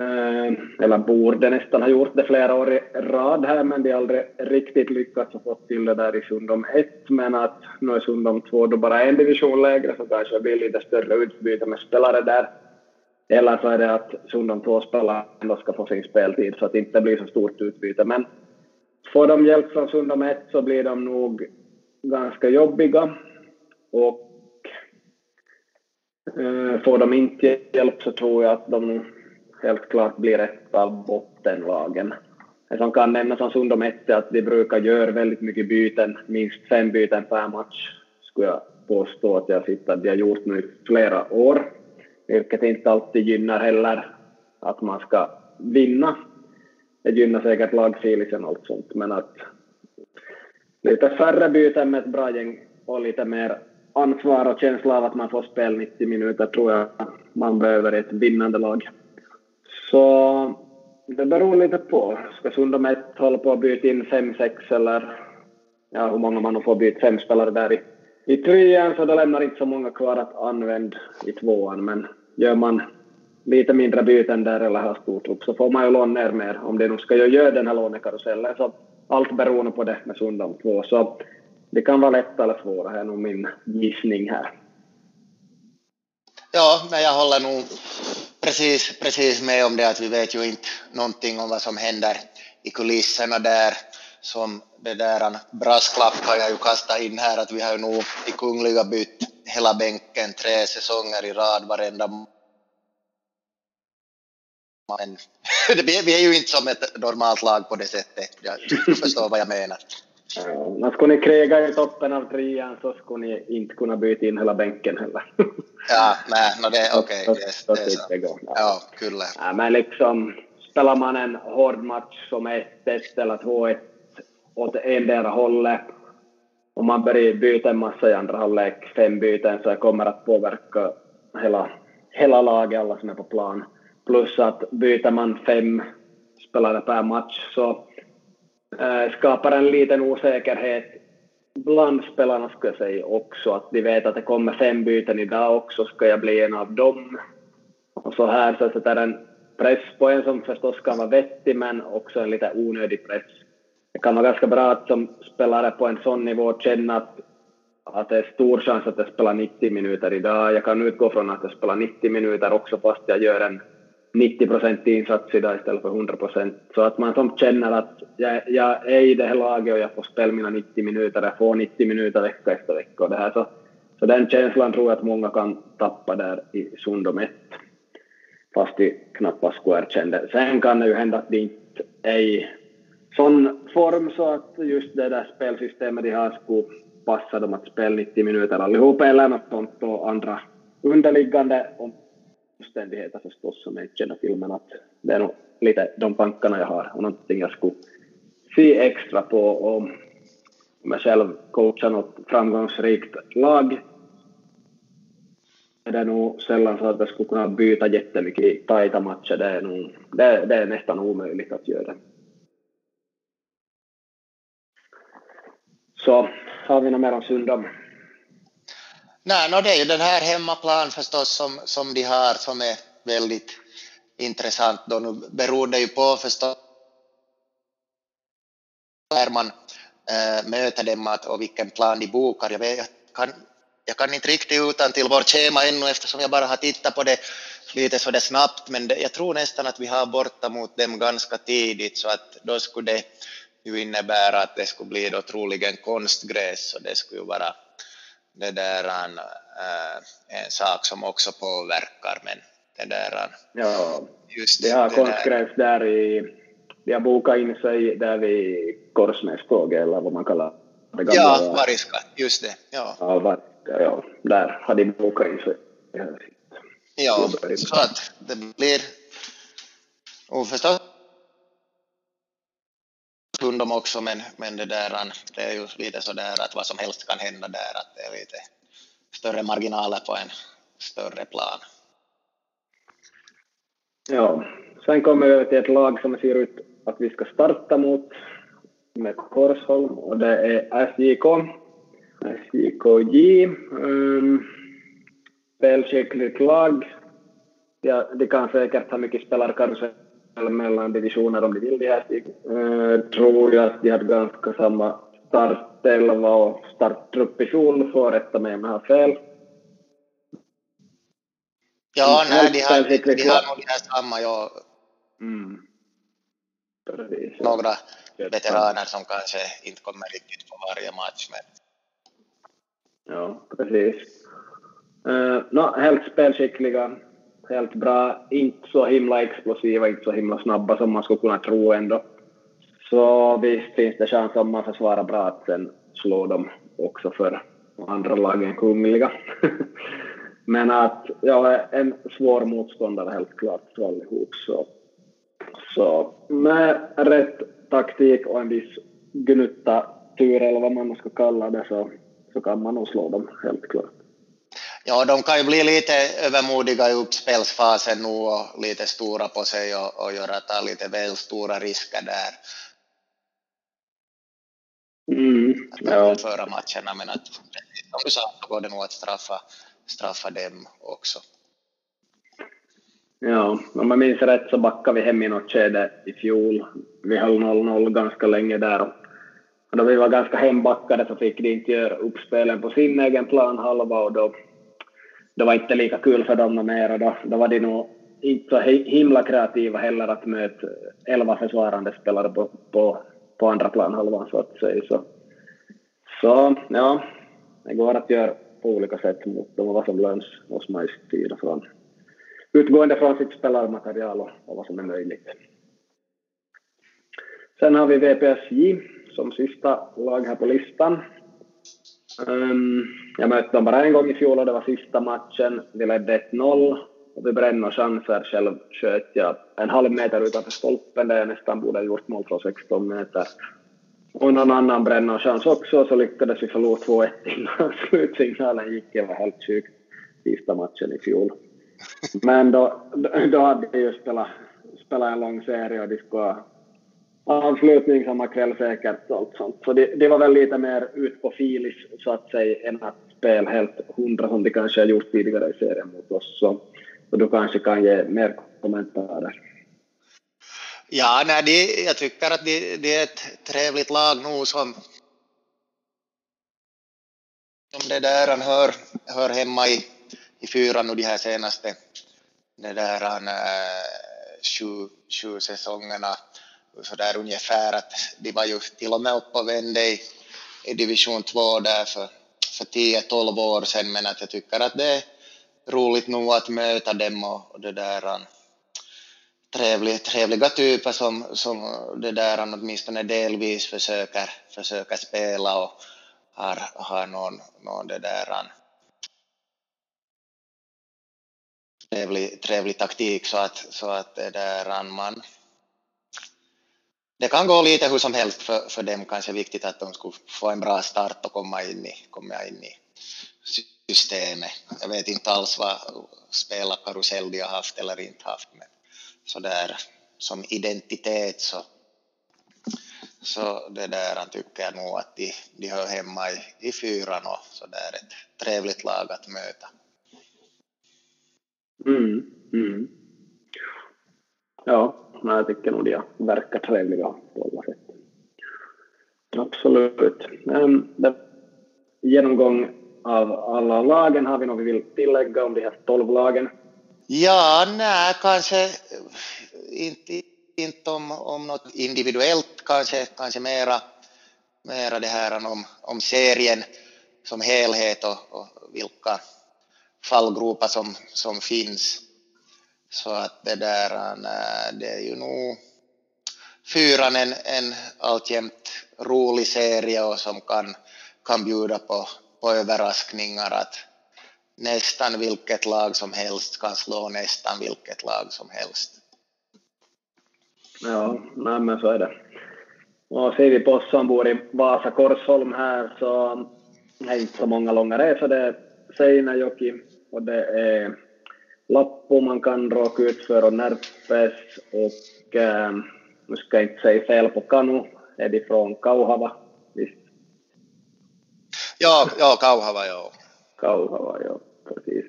Eh, eller borde nästan ha gjort det flera år i rad här, men de har aldrig riktigt lyckats få till det där i Sundom 1. Men att nu är Sundom 2 då bara en division lägre så kanske det blir lite större utbyte med spelare där. Eller så är det att Sundom 2-spelare ändå ska få sin speltid så att det inte blir så stort utbyte. Men får de hjälp från Sundom 1 så blir de nog ganska jobbiga. Och eh, får de inte hjälp så tror jag att de helt klart blir ett av bottenlagen. Det som kan nämnas om Sundom 1 är att de brukar göra väldigt mycket byten, minst fem byten per match, skulle jag påstå att jag sitter, att de har gjort nu i flera år, vilket inte alltid gynnar heller att man ska vinna. Det gynnar säkert lagfilisen och allt sånt, men att lite färre byten med ett bra gäng och lite mer ansvar och känsla av att man får spel 90 minuter tror jag man behöver i ett vinnande lag. Så det beror lite på. Ska Sundom 1 hålla på att byta in 5-6 eller ja, hur många man får byta fem spelare där i, i trean så det lämnar inte så många kvar att använda i tvåan men gör man lite mindre byten där eller har stort upp så får man ju låna ner mer om det nu ska göra den här lånekarusellen. Så allt beror på det med Sundom 2. Så det kan vara lätt eller svårt, det är nog min gissning här. Ja, men jag håller nog precis, precis med om det att vi vet ju inte någonting om vad som händer i kulisserna där. Som det där en brasklapp kan jag ju kasta in här att vi har ju nog i Kungliga bytt hela bänken tre säsonger i rad varenda men [LAUGHS] vi är ju inte som ett normalt lag på det sättet. Jag förstår vad jag menar. Ja, skulle ni kriga i toppen av trean så skulle ni inte kunna byta in hela bänken heller. [LAUGHS] ja, nej, no det är okej. Okay. Yes, det, det, det Ja, kyllä. Ja, men liksom, spelar man en hård match som 1-1 eller 2-1 åt endera hållet och man börjar byta en massa i andra halvlek, fem byten, så det kommer att påverka hela, hela laget, alla som är på plan. Plus att byter man fem spelare per match så Äh, skapar en liten osäkerhet bland spelarna ska jag säga också, att de vet att det kommer fem byten idag också, ska jag bli en av dem? Och så här så sätter en press på en som förstås kan vara vettig men också en lite onödig press. Det kan vara ganska bra att som spelare på en sån nivå känna att, att det är stor chans att jag spelar 90 minuter idag. Jag kan utgå från att jag spelar 90 minuter också fast jag gör en 90 procent insats idag istället för 100 procent. Så att man som känner att jag, jag, är i det här laget och jag får spela mina 90 minuter, jag får 90 minuter vecka efter vecka och det här. Så, så den känslan tror jag att många kan tappa där i Sundom 1. Fast de knappast skulle erkänna det. Sen kan det ju hända att de inte är i sån form så att just det där spelsystemet de har skulle passa dem att spela 90 minuter allihopa eller något sånt och andra underliggande omständigheter förstås som jag inte känner till, men att det är nog lite de tankarna jag har och någonting jag skulle se extra på om jag själv coachar något framgångsrikt lag. Det är nog sällan så att jag skulle kunna byta jättemycket i tajta matcher. Det är, nog, det, det är nästan omöjligt att göra. Så har vi något mer om Sundom? Nej, no, det är ju den här hemmaplan förstås som, som de har som är väldigt intressant. Då nu beror det ju på förstås när man äh, möter dem att, och vilken plan de bokar. Jag, vet, jag, kan, jag kan inte riktigt utan till vårt schema ännu eftersom jag bara har tittat på det lite så det snabbt, men det, jag tror nästan att vi har borta mot dem ganska tidigt så att då skulle det ju innebära att det skulle bli då troligen konstgräs så det skulle ju vara det där en, äh, en sak som också påverkar. Men det där, ja, just det har konstgräs där. där i, de har bokat in sig där vid Korsnäståget eller vad man kallar det. Gamla, ja, Variska, just det. Ja, ja, Variska, ja. där har de bokat in sig. Ja, så att det blir oförstås stundom också, men, men det, där, det är ju lite så där att vad som helst kan hända där, att det är lite större marginaler på en större plan. Ja, sen kommer vi till ett lag som ser ut att vi ska starta mot med Korsholm och det är SJK. SJKJ. Um, ehm, spelskickligt lag. Ja, de kan säkert ha mycket spelare kanske mellan divisioner om de vill. De här, uh, tror jag att de hade ganska samma startelva och starttrupp i fjol, får rätta mig om jag har fel. Ja, nej, de har, de har nog de här samma, ja. Mm. Precis. ja. Några veteraner som kanske inte kommer riktigt på varje match, men Ja, precis. Uh, no, helt spelskickliga, helt bra, inte så himla explosiva, inte så himla snabba som man skulle kunna tro ändå. Så visst finns det chans om man försvarar bra att sen slå dem också för andra lagen kungliga. [LAUGHS] Men att ja, en svår motståndare helt klart för allihop. Så, så med rätt taktik och en viss gnutta tur eller vad man ska kalla det så, så kan man nog slå dem helt klart. Ja, de kan ju bli lite övermodiga i uppspelsfasen nu och lite stora på sig och, och göra ta lite väl stora risker där. Mm, ja. Förra matcherna, men att som du sa, så går det nog att straffa, straffa dem också. Ja, om jag minns rätt så backade vi hem i något skede i fjol. Vi höll 0-0 ganska länge där och då vi var ganska hembackade så fick de inte göra uppspelen på sin egen planhalva och då, det var inte lika kul för dem mer och då, då var de nog inte så himla kreativa heller att möta elva försvarande spelare på, på, på andra planhalvan så att säga. Så, så ja, det går att göra på olika sätt mot dem och vad som löns hos mig styra från utgående från sitt spelarmaterial och, och vad som är möjligt. Sen har vi VPSJ som sista lag här på listan. Um, jag mötte dem bara en gång i fjol och det var sista matchen. Vi ledde 1-0 och vi brände chanser själv sköt jag en halv meter utanför stolpen där jag nästan borde ha gjort mål från 16 meter. Och någon annan bränna chans också så lyckades vi förlora 2-1 [LAUGHS] innan slutsignalen gick. Det var helt sjukt. Sista matchen i fjol. Men då, då hade jag ju spelat, spelat en lång serie och de skulle avslutning samma kväll säkert och allt sånt. Så det, det, var väl lite mer ut på filis så att säga än att spela helt hundra som de kanske har gjort tidigare i serien mot oss. Så, så du kanske kan ge mer kommentarer. Ja, nej, det, jag tycker att det, det, är ett trevligt lag nu som, som det där han hör, hör hemma i, i fyran och de här senaste det där han, äh, sju, sju säsongerna sådär ungefär att de var ju till och med uppe och vände i, i division 2 där för, för 10-12 år sedan men att jag tycker att det är roligt nog att möta dem och, och det där trevliga, trevliga typer som, som det där åtminstone delvis försöker, försöker spela och har, har någon, någon det där trevlig, trevlig taktik så att, så att det där man det kan gå lite hur som helst för, för dem, kanske viktigt att de skulle få en bra start och komma in i, komma in i systemet. Jag vet inte alls vad spelarkarusell de har haft eller inte haft, men så där som identitet så, så det där tycker jag nog att de, de hör hemma i, i fyran och så där ett trevligt lag att möta. Mm, mm. Ja, men jag tycker nog de verkar trevliga på alla sätt. Absolut. Um, genomgång av alla lagen, har vi något vi vill tillägga om de här tolv lagen? Ja, nej, kanske inte, inte om, om något individuellt, kanske, kanske mera, mera det här om, om serien som helhet och, och vilka fallgropar som, som finns. Så att det där, eh, det är ju nog fyran en, en alltjämt rolig serie och som kan, kan bjuda på, på överraskningar att nästan vilket lag som helst kan slå nästan vilket lag som helst. Ja, nej men så är det. Och ser vi på oss som bor i Vasa Korsholm här så är det inte så många långa resor. Det är Seinäjoki och det är Lappo man kan råka ut för och Närpes och äh, nu ska jag inte säga fel på Kanu, är de från Kauhava? Visst? Ja, ja Kauhava, ja. Kauhava, ja, precis.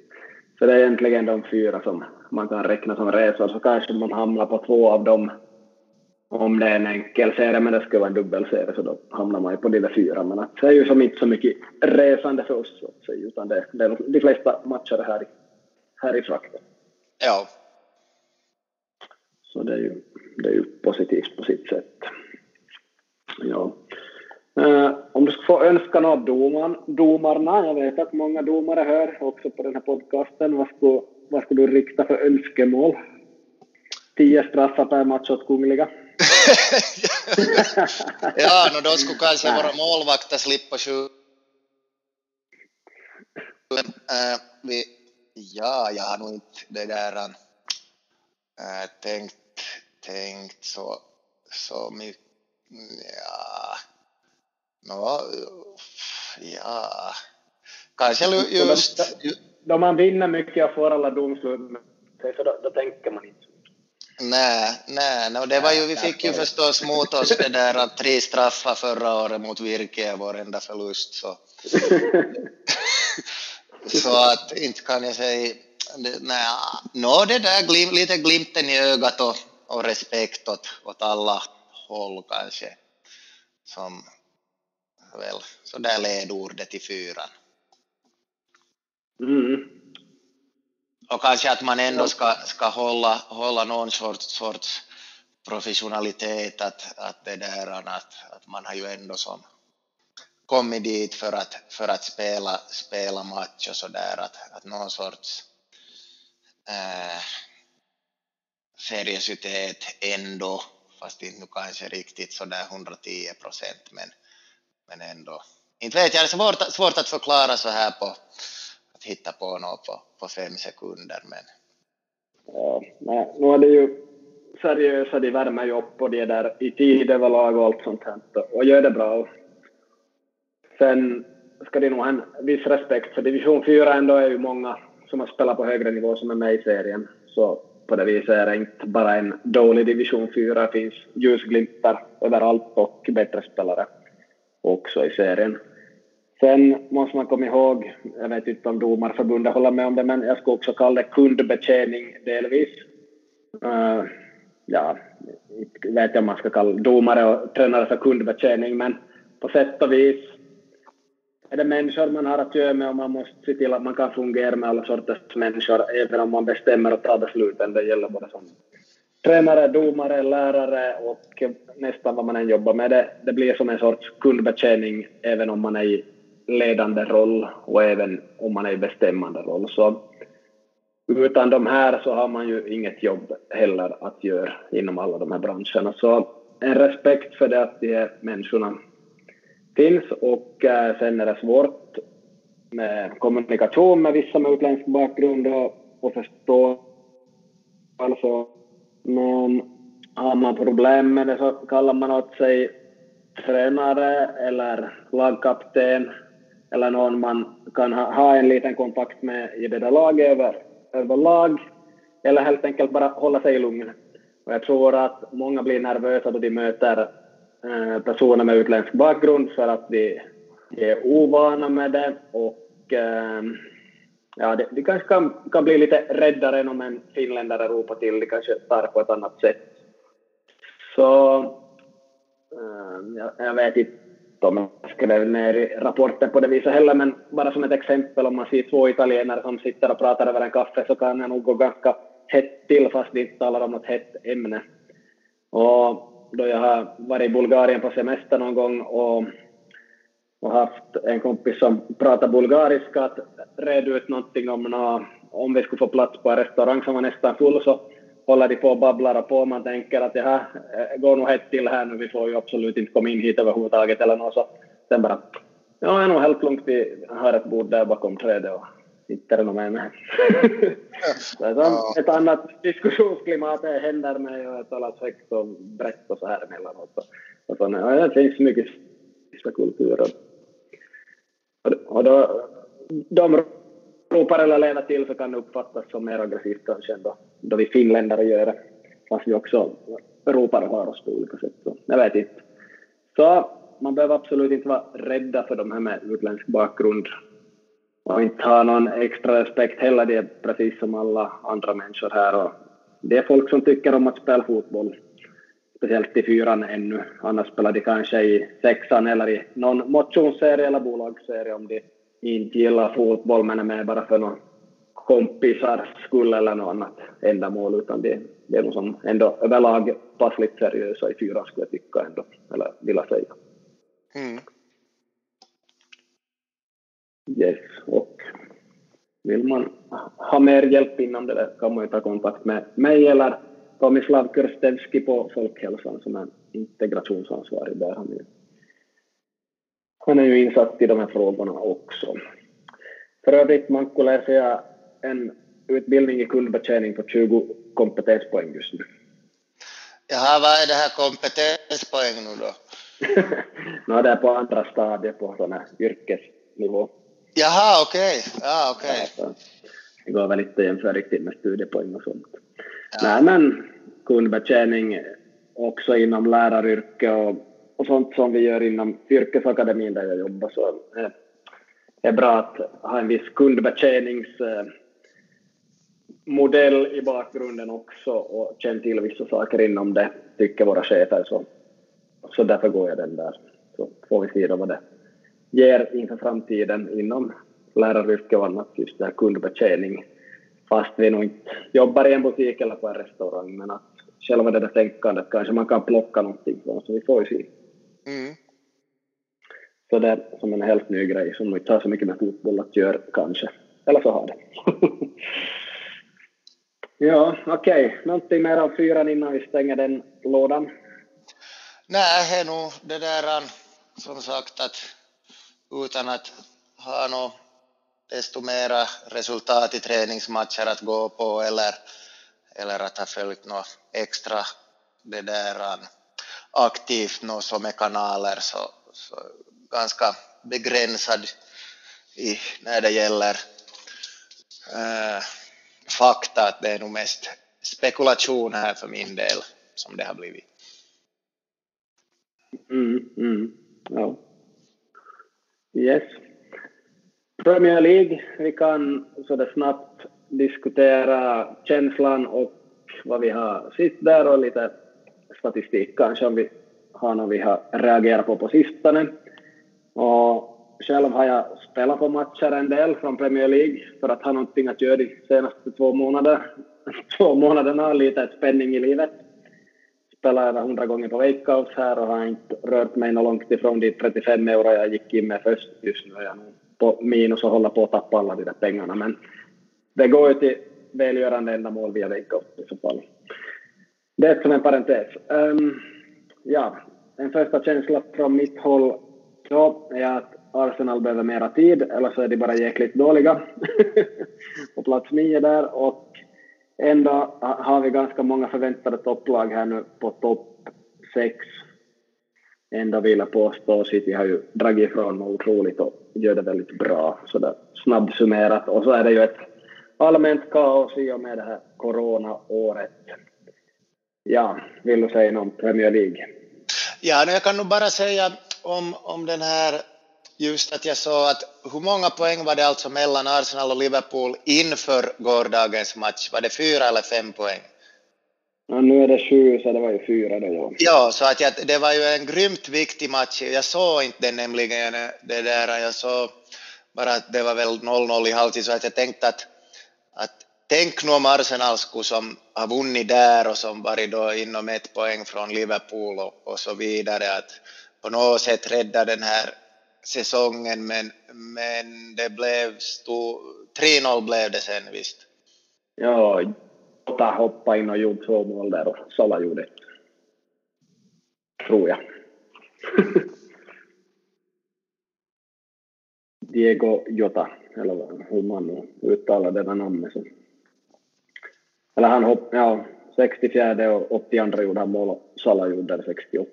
Så det är egentligen de fyra som man kan räkna som resor, så kanske man hamnar på två av dem om det är en enkel serie, men det skulle vara en dubbelserie så då hamnar man ju på de där fyra. Men det är ju som inte så mycket resande för oss, så utan det, det de flesta matcher här i här i trakten. Ja. Så det är ju, det är ju positivt på sitt sätt. Ja. Uh, om du skulle få önska något av domaren, domarna, jag vet att många domare hör också på den här podcasten, vad skulle, vad skulle du rikta för önskemål? Tio straffar per match åt Kungliga. [LAUGHS] ja, no, då skulle kanske våra målvakter slippa skjuta. Äh, vi, ja, jag har nog inte det där äh, tänkt, tänkt så, så mycket. Ja, no, ja, kanske just... Då man vinner mycket och får alla domslut, så då, då tänker man inte Nej, nej, no, det var ju, vi fick ju förstås mot oss det där att tre straffar förra året mot Virke, vår enda förlust. Så, [LAUGHS] så att inte kan jag säga, nej, no, det där glim, lite glimten i ögat och, och respekt åt, åt alla håll kanske, som väl så där ledordet i fyran. Mm. Och kanske att man ändå ska, ska hålla, hålla någon sorts, sorts professionalitet, att, att, det där, att, att man har ju ändå som kommit dit för att, för att spela, spela match och sådär, att, att någon sorts äh, seriositet ändå, fast inte nu kanske riktigt sådär 110 procent, men, men ändå. Inte vet jag, det är svårt, svårt att förklara så här på, att hitta på något på, på fem sekunder. Men... Ja, nej, nu är det ju seriösa, de värmer ju upp och det där i tid överlag och allt sånt här och gör det bra. Sen ska de nog ha en viss respekt för division 4 ändå är ju många som har spelat på högre nivå som är med i serien. Så på det viset är det inte bara en dålig division 4, det finns ljusglimtar överallt och bättre spelare också i serien. Sen måste man komma ihåg, jag vet inte om domarförbundet håller med om det, men jag skulle också kalla det kundbetjäning delvis. Uh, ja, inte vet jag om man ska kalla domare och tränare för kundbetjäning, men på sätt och vis är det människor man har att göra med och man måste se till att man kan fungera med alla sorters människor, även om man bestämmer och tar besluten. Det gäller både som tränare, domare, lärare och nästan vad man än jobbar med. Det, det blir som en sorts kundbetjäning även om man är i ledande roll och även om man är i bestämmande roll. Så utan de här så har man ju inget jobb heller att göra inom alla de här branscherna. Så en respekt för det att de är människorna finns och eh, sen är det svårt med kommunikation med vissa med utländsk bakgrund och, och förstå. Alltså, men har man problem med det så kallar man åt sig tränare eller lagkapten eller någon man kan ha, ha en liten kontakt med i det där laget över, överlag, eller helt enkelt bara hålla sig lugn. Och jag tror att många blir nervösa då de möter Eh, personer med utländsk bakgrund för att de, de är ovana med det och eh, ja, de, de kanske kan, kan bli lite räddare än om en finländare ropar till, de kanske tar på ett annat sätt. Så eh, jag, jag vet inte om jag skrev ner i rapporten på det viset heller, men bara som ett exempel om man ser två italienare som sitter och pratar över en kaffe så kan det nog gå ganska hett till fast de inte talar om något hett ämne. Och då jag har varit i Bulgarien på semester någon gång och, och haft en kompis som pratar bulgariska att reda ut någonting om nå, om vi skulle få plats på en restaurang som var nästan full så håller de på och babblar och på. Man tänker att det här går nog hett till här nu, vi får ju absolut inte komma in hit överhuvudtaget eller något så. Sen bara, ja, det är nog helt lugnt, vi har ett bord där bakom trädet och sitter nog med mig. så ja. Ett annat diskussionsklimat det händer mig och jag talar högt och brett och så här emellanåt. Och, och så, ja, det finns mycket kulturer. Och, och då, de ropar eller lever till så kan det uppfattas som mer aggressivt kanske än då, då vi finländare gör det. Fast vi också ropar och har oss på olika sätt. Så jag vet inte. Så man behöver absolut inte vara rädda för de här med utländsk bakgrund och inte har någon extra respekt heller. Det är precis som alla andra människor här. Och det är folk som tycker om att spela fotboll, speciellt i fyran ännu. Annars spelar de kanske i sexan eller i någon motionsserie eller bolagsserie om de inte gillar fotboll men är med bara för någon kompisars skull eller något annat ändamål utan det, det är nog som ändå överlag passligt seriösa i fyran, skulle jag tycka ändå, eller vilja säga. Mm. Yes, och vill man ha mer hjälp inom det där kan man ju ta kontakt med mig eller Tomislav Kurstevski på Folkhälsan som är integrationsansvarig där. Han är, han är ju insatt i de här frågorna också. För övrigt, Manko, läser jag en utbildning i kundbetjäning på 20 kompetenspoäng just nu. Jaha, vad är det här kompetenspoäng nu då? [LAUGHS] no, det är på andra stadiet på sån här yrkesnivå. Jaha, okej. Okay. Ja. Okay. det går väl inte jämföra riktigt med studiepoäng och sånt. Ja. Nej, men kundbetjäning också inom läraryrke och, och sånt som vi gör inom yrkesakademin där jag jobbar så är det bra att ha en viss kundbetjäningsmodell i bakgrunden också och känna till vissa saker inom det, tycker våra chefer. Så, så därför går jag den där. Så får vi se vad det ger inför framtiden inom läraryrke och annat, just det här kundbetjäning, fast vi nog inte jobbar i en butik eller på en restaurang, men att själva det där tänkandet kanske man kan plocka någonting från, så vi får ju se. Mm. Så det är som en helt ny grej som inte har så mycket med fotboll att göra kanske, eller så har det. [LAUGHS] ja, okej, okay. någonting mer av fyran innan vi stänger den lådan? Nej, det är nog det där som sagt att utan att ha något desto mera resultat i träningsmatcher att gå på eller, eller att ha följt något extra det där aktivt något som är kanaler så, så ganska begränsad i, när det gäller äh, fakta att det är nog mest spekulation här för min del som det har blivit. Mm, mm, ja. Yes. Premier League, vi kan sådär snabbt diskutera känslan och vad vi har sett där och lite statistik kanske om vi har något vi har reagerat på på sistone. Och själv har jag spelat på matcher en del från Premier League för att ha någonting att göra de senaste två månaderna. [LAUGHS] två månaderna, lite spänning i livet spelat över 100 gånger på Veikkaus här och har inte rört mig något långt ifrån de 35 euro jag gick in med först. Just nu är jag på minus och håller på att tappa alla de där pengarna. Men det går ju till välgörande ändamål via Veikkaus i så fall. Det är som en parentes. Um, ja, en första känsla från mitt håll så är att Arsenal behöver mera tid, eller så är de bara jäkligt dåliga [LAUGHS] på plats nio där. Och Ändå har vi ganska många förväntade topplag här nu på topp sex. Ändå vill jag påstå, City har ju dragit ifrån mig otroligt och gör det väldigt bra, Så där snabbsummerat. Och så är det ju ett allmänt kaos i och med det här coronaåret. Ja, vill du säga något om Premier League? Ja, jag kan nog bara säga om, om den här just att jag sa att hur många poäng var det alltså mellan Arsenal och Liverpool inför gårdagens match? Var det fyra eller fem poäng? Ja, nu är det sju, så det var ju fyra då. Ja, så att jag, det var ju en grymt viktig match. Jag såg inte den nämligen, det där, jag såg bara att det var väl 0-0 i halvtid, så att jag tänkte att, att tänk nu om Arsenal skulle som har vunnit där och som varit då inom ett poäng från Liverpool och, och så vidare, att på något sätt rädda den här säsongen, men, men det blev stor, 3-0 blev det sen visst. Ja, Jota hoppade in och gjorde två mål där och Sala gjorde ett. Tror jag. [LAUGHS] Diego Jota, eller hur man nu uttalar det där namnet. Så. Eller han hoppade, ja, 64 och 82 gjorde han mål och Sala gjorde 68.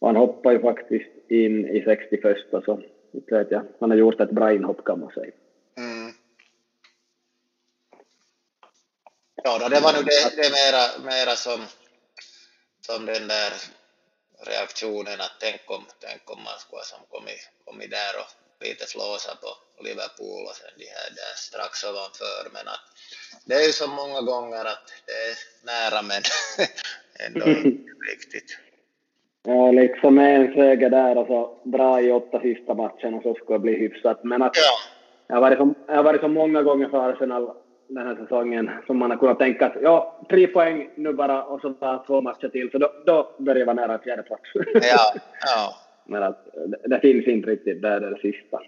Och han hoppade ju faktiskt in i 61 så vet jag. Han har gjort ett bra inhopp kan man säga. Mm. Ja, då, det var nog det, det mera, mera som, som den där reaktionen att tänk om, tänk om man skulle ha kommit, kommit där och lite flåsa på Liverpool och sen de här där strax ovanför. Men att det är ju så många gånger att det är nära men [LAUGHS] ändå [LAUGHS] inte riktigt. Ja, liksom en seger där och så bra i åtta sista matcherna så skulle det bli hyfsat. Men att ja. jag har varit så, jag har varit så många gånger för Arsenal den här säsongen som man har kunnat tänka att ja, tre poäng nu bara och så bara två matcher till, så då, då börjar vara nära fjärde plats. Ja, ja. [LAUGHS] Men att det, det finns inte riktigt, det är det sista.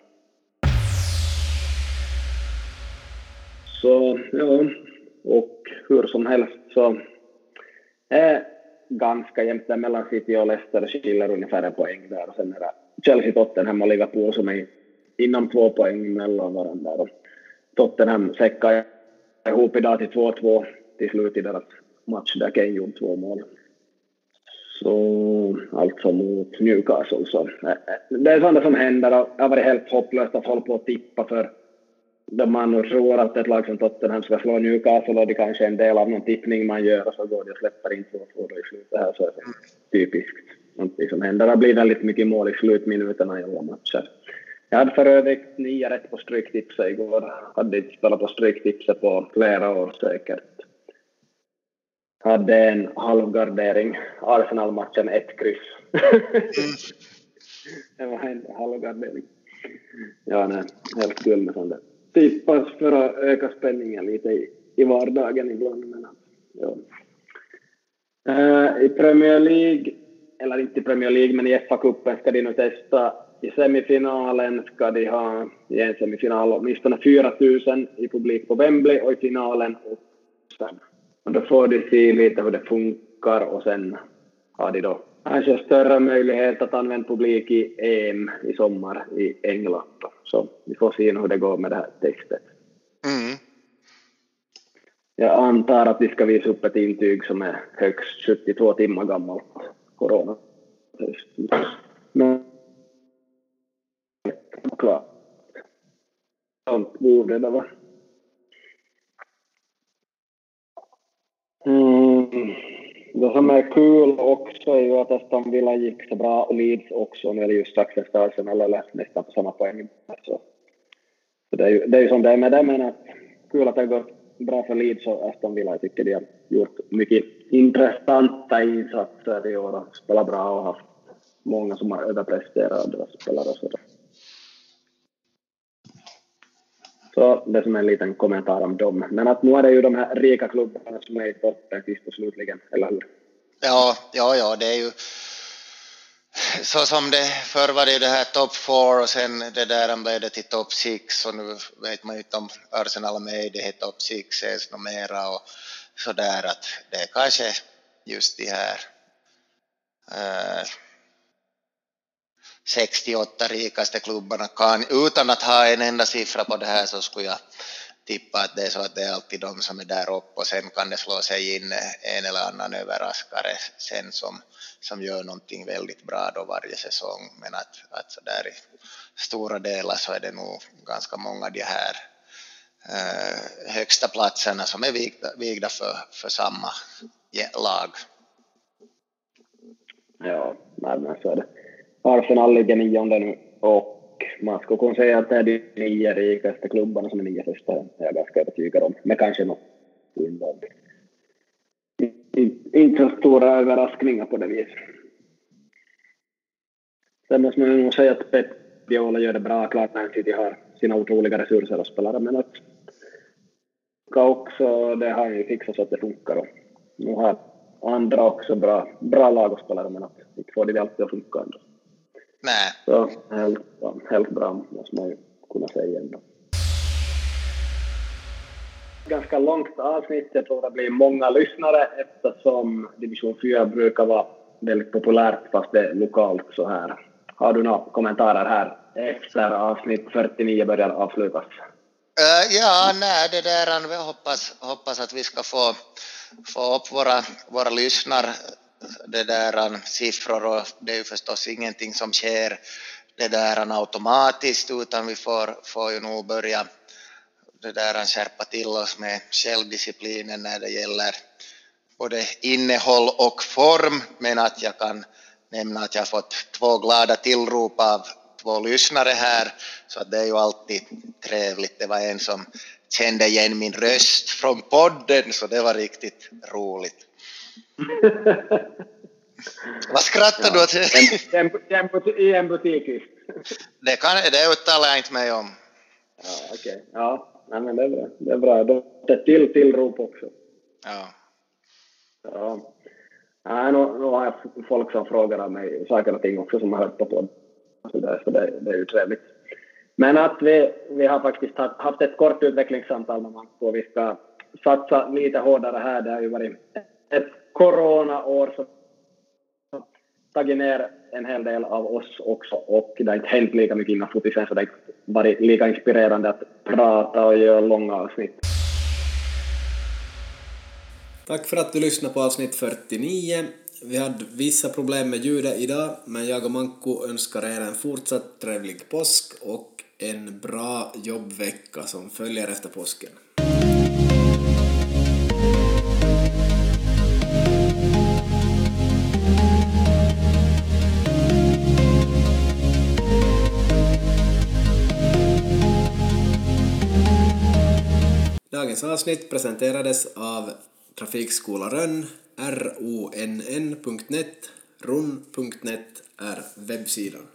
Så ja, och hur som helst så är ganska jämnt där mellan City och Leicester skiljer ungefär en poäng där och sen är det Chelsea, Tottenham och Liverpool som är inom två poäng mellan varandra. Och Tottenham säckar ihop idag till 2-2 till slut i deras match där Kane gjorde två mål. Så alltså mot Newcastle så eh, eh, det är sånt som händer och det har varit helt hopplöst att hålla på och tippa för då man tror att ett lag som Tottenham ska slå Newcastle och det kanske är en del av någon tippning man gör och så går det och släpper in två två i slutet här så är det typiskt någonting som händer. Det blir väldigt mycket mål i slutminuterna i alla matcher. Jag hade för övrigt nio rätt på Stryktipset igår. Hade inte spelat på Stryktipset på flera år säkert. Hade en halvgardering. Arsenal-matchen ett kryss. [LAUGHS] det var en halvgardering. Ja, nej, helt kul med sånt där. Tippas för att öka spänningen lite i, i vardagen ibland. Men, ja. Uh, I Premier League, eller inte i Premier League, men i FA-cupen ska de nu testa i semifinalen ska de ha i en semifinal åtminstone 4 000 i publik på Wembley och i finalen 8 och då får de se lite hur det funkar och sen har de då kanske större möjlighet att använda publik i EM i sommar i England. Så vi får se hur det går med det här textet. Mm. Jag antar att de ska visa upp ett intyg som är högst 72 timmar gammalt, corona. Men klart. Sånt borde det vara. Mm. Det som är kul också är ju att Aston Villa gick så bra och Leeds också. Nu är det ju strax efter Arsenal eller nästan på samma poäng. Så, så det, är ju, det är ju som det är med det, men att, kul att det har gått bra för Leeds och Aston Villa. Jag tycker de har gjort mycket intressanta insatser i år och spelat bra och haft många som har överpresterat deras spelare. Så Så det som är en liten kommentar om dem. Men att nu är det ju de här rika klubbarna som är i toppen sist och slutligen, eller hur? Ja, ja, ja, det är ju så som det förr var det ju det här top four och sen det där blev det till top six och nu vet man ju inte om Arsenal är med i det här top six ens mera och sådär att det är kanske just de här äh, 68 rikaste klubbarna kan, utan att ha en enda siffra på det här så skulle jag tippa att det är så att det är alltid de som är där uppe och sen kan det slå sig in en eller annan överraskare sen som, som gör någonting väldigt bra då varje säsong. Men att, att så där i stora delar så är det nog ganska många de här eh, högsta platserna som är vigda, vigda för, för samma lag. Ja, men så är det. Arsenal ligger nionde nu och man skulle kunna säga att det är de nio rikaste klubbarna som är nio första, är jag ganska övertygad om. Men kanske något undantag. Inte så stora överraskningar på det viset. Sen måste man nog säga att Pep Viola gör det bra. Klart när City har sina otroliga resurser och spelare, men att också, det har ju fixat så att det funkar. Och nu har andra också bra, bra lag och spelare, men att inte får det alltid att funka ändå. Nej. Så helt, helt bra måste man ju kunna säga ändå. Ganska långt avsnitt, jag tror det blir många lyssnare eftersom division 4 brukar vara väldigt populärt fast det är lokalt så här. Har du några kommentarer här efter avsnitt 49 börjar avslutas? Uh, ja, nej, det där, vi hoppas, hoppas att vi ska få, få upp våra, våra lyssnar, det där siffror och det är ju förstås ingenting som sker det där automatiskt utan vi får, får ju nog börja det där skärpa till oss med självdisciplinen när det gäller både innehåll och form men att jag kan nämna att jag fått två glada tillrop av två lyssnare här så att det är ju alltid trevligt. Det var en som kände igen min röst från podden så det var riktigt roligt. Vad skrattar ja. du åt? I en butik? Det, kan, det uttalar jag inte mig om. Ja, okej. Okay. Ja, men det är bra. Det är bra. Då ett till tillrop också. Ja. Ja. Nej, nu, nu har jag folk som frågar av mig saker och ting också som har hört på podden. Så, det, så det, det är ju trevligt. Men att vi, vi har faktiskt haft ett kort utvecklingssamtal med Manko och vi ska satsa lite hårdare här. Det har ju varit ett coronaår så tagit ner en hel del av oss också och det har inte hänt lika mycket innan fotisen så det har inte varit lika inspirerande att prata och göra långa avsnitt. Tack för att du lyssnade på avsnitt 49. Vi hade vissa problem med ljudet idag, men jag och Manko önskar er en fortsatt trevlig påsk och en bra jobbvecka som följer efter påsken. Dagens avsnitt presenterades av Trafikskola Rönn, ronn.net, ron.net är webbsidan.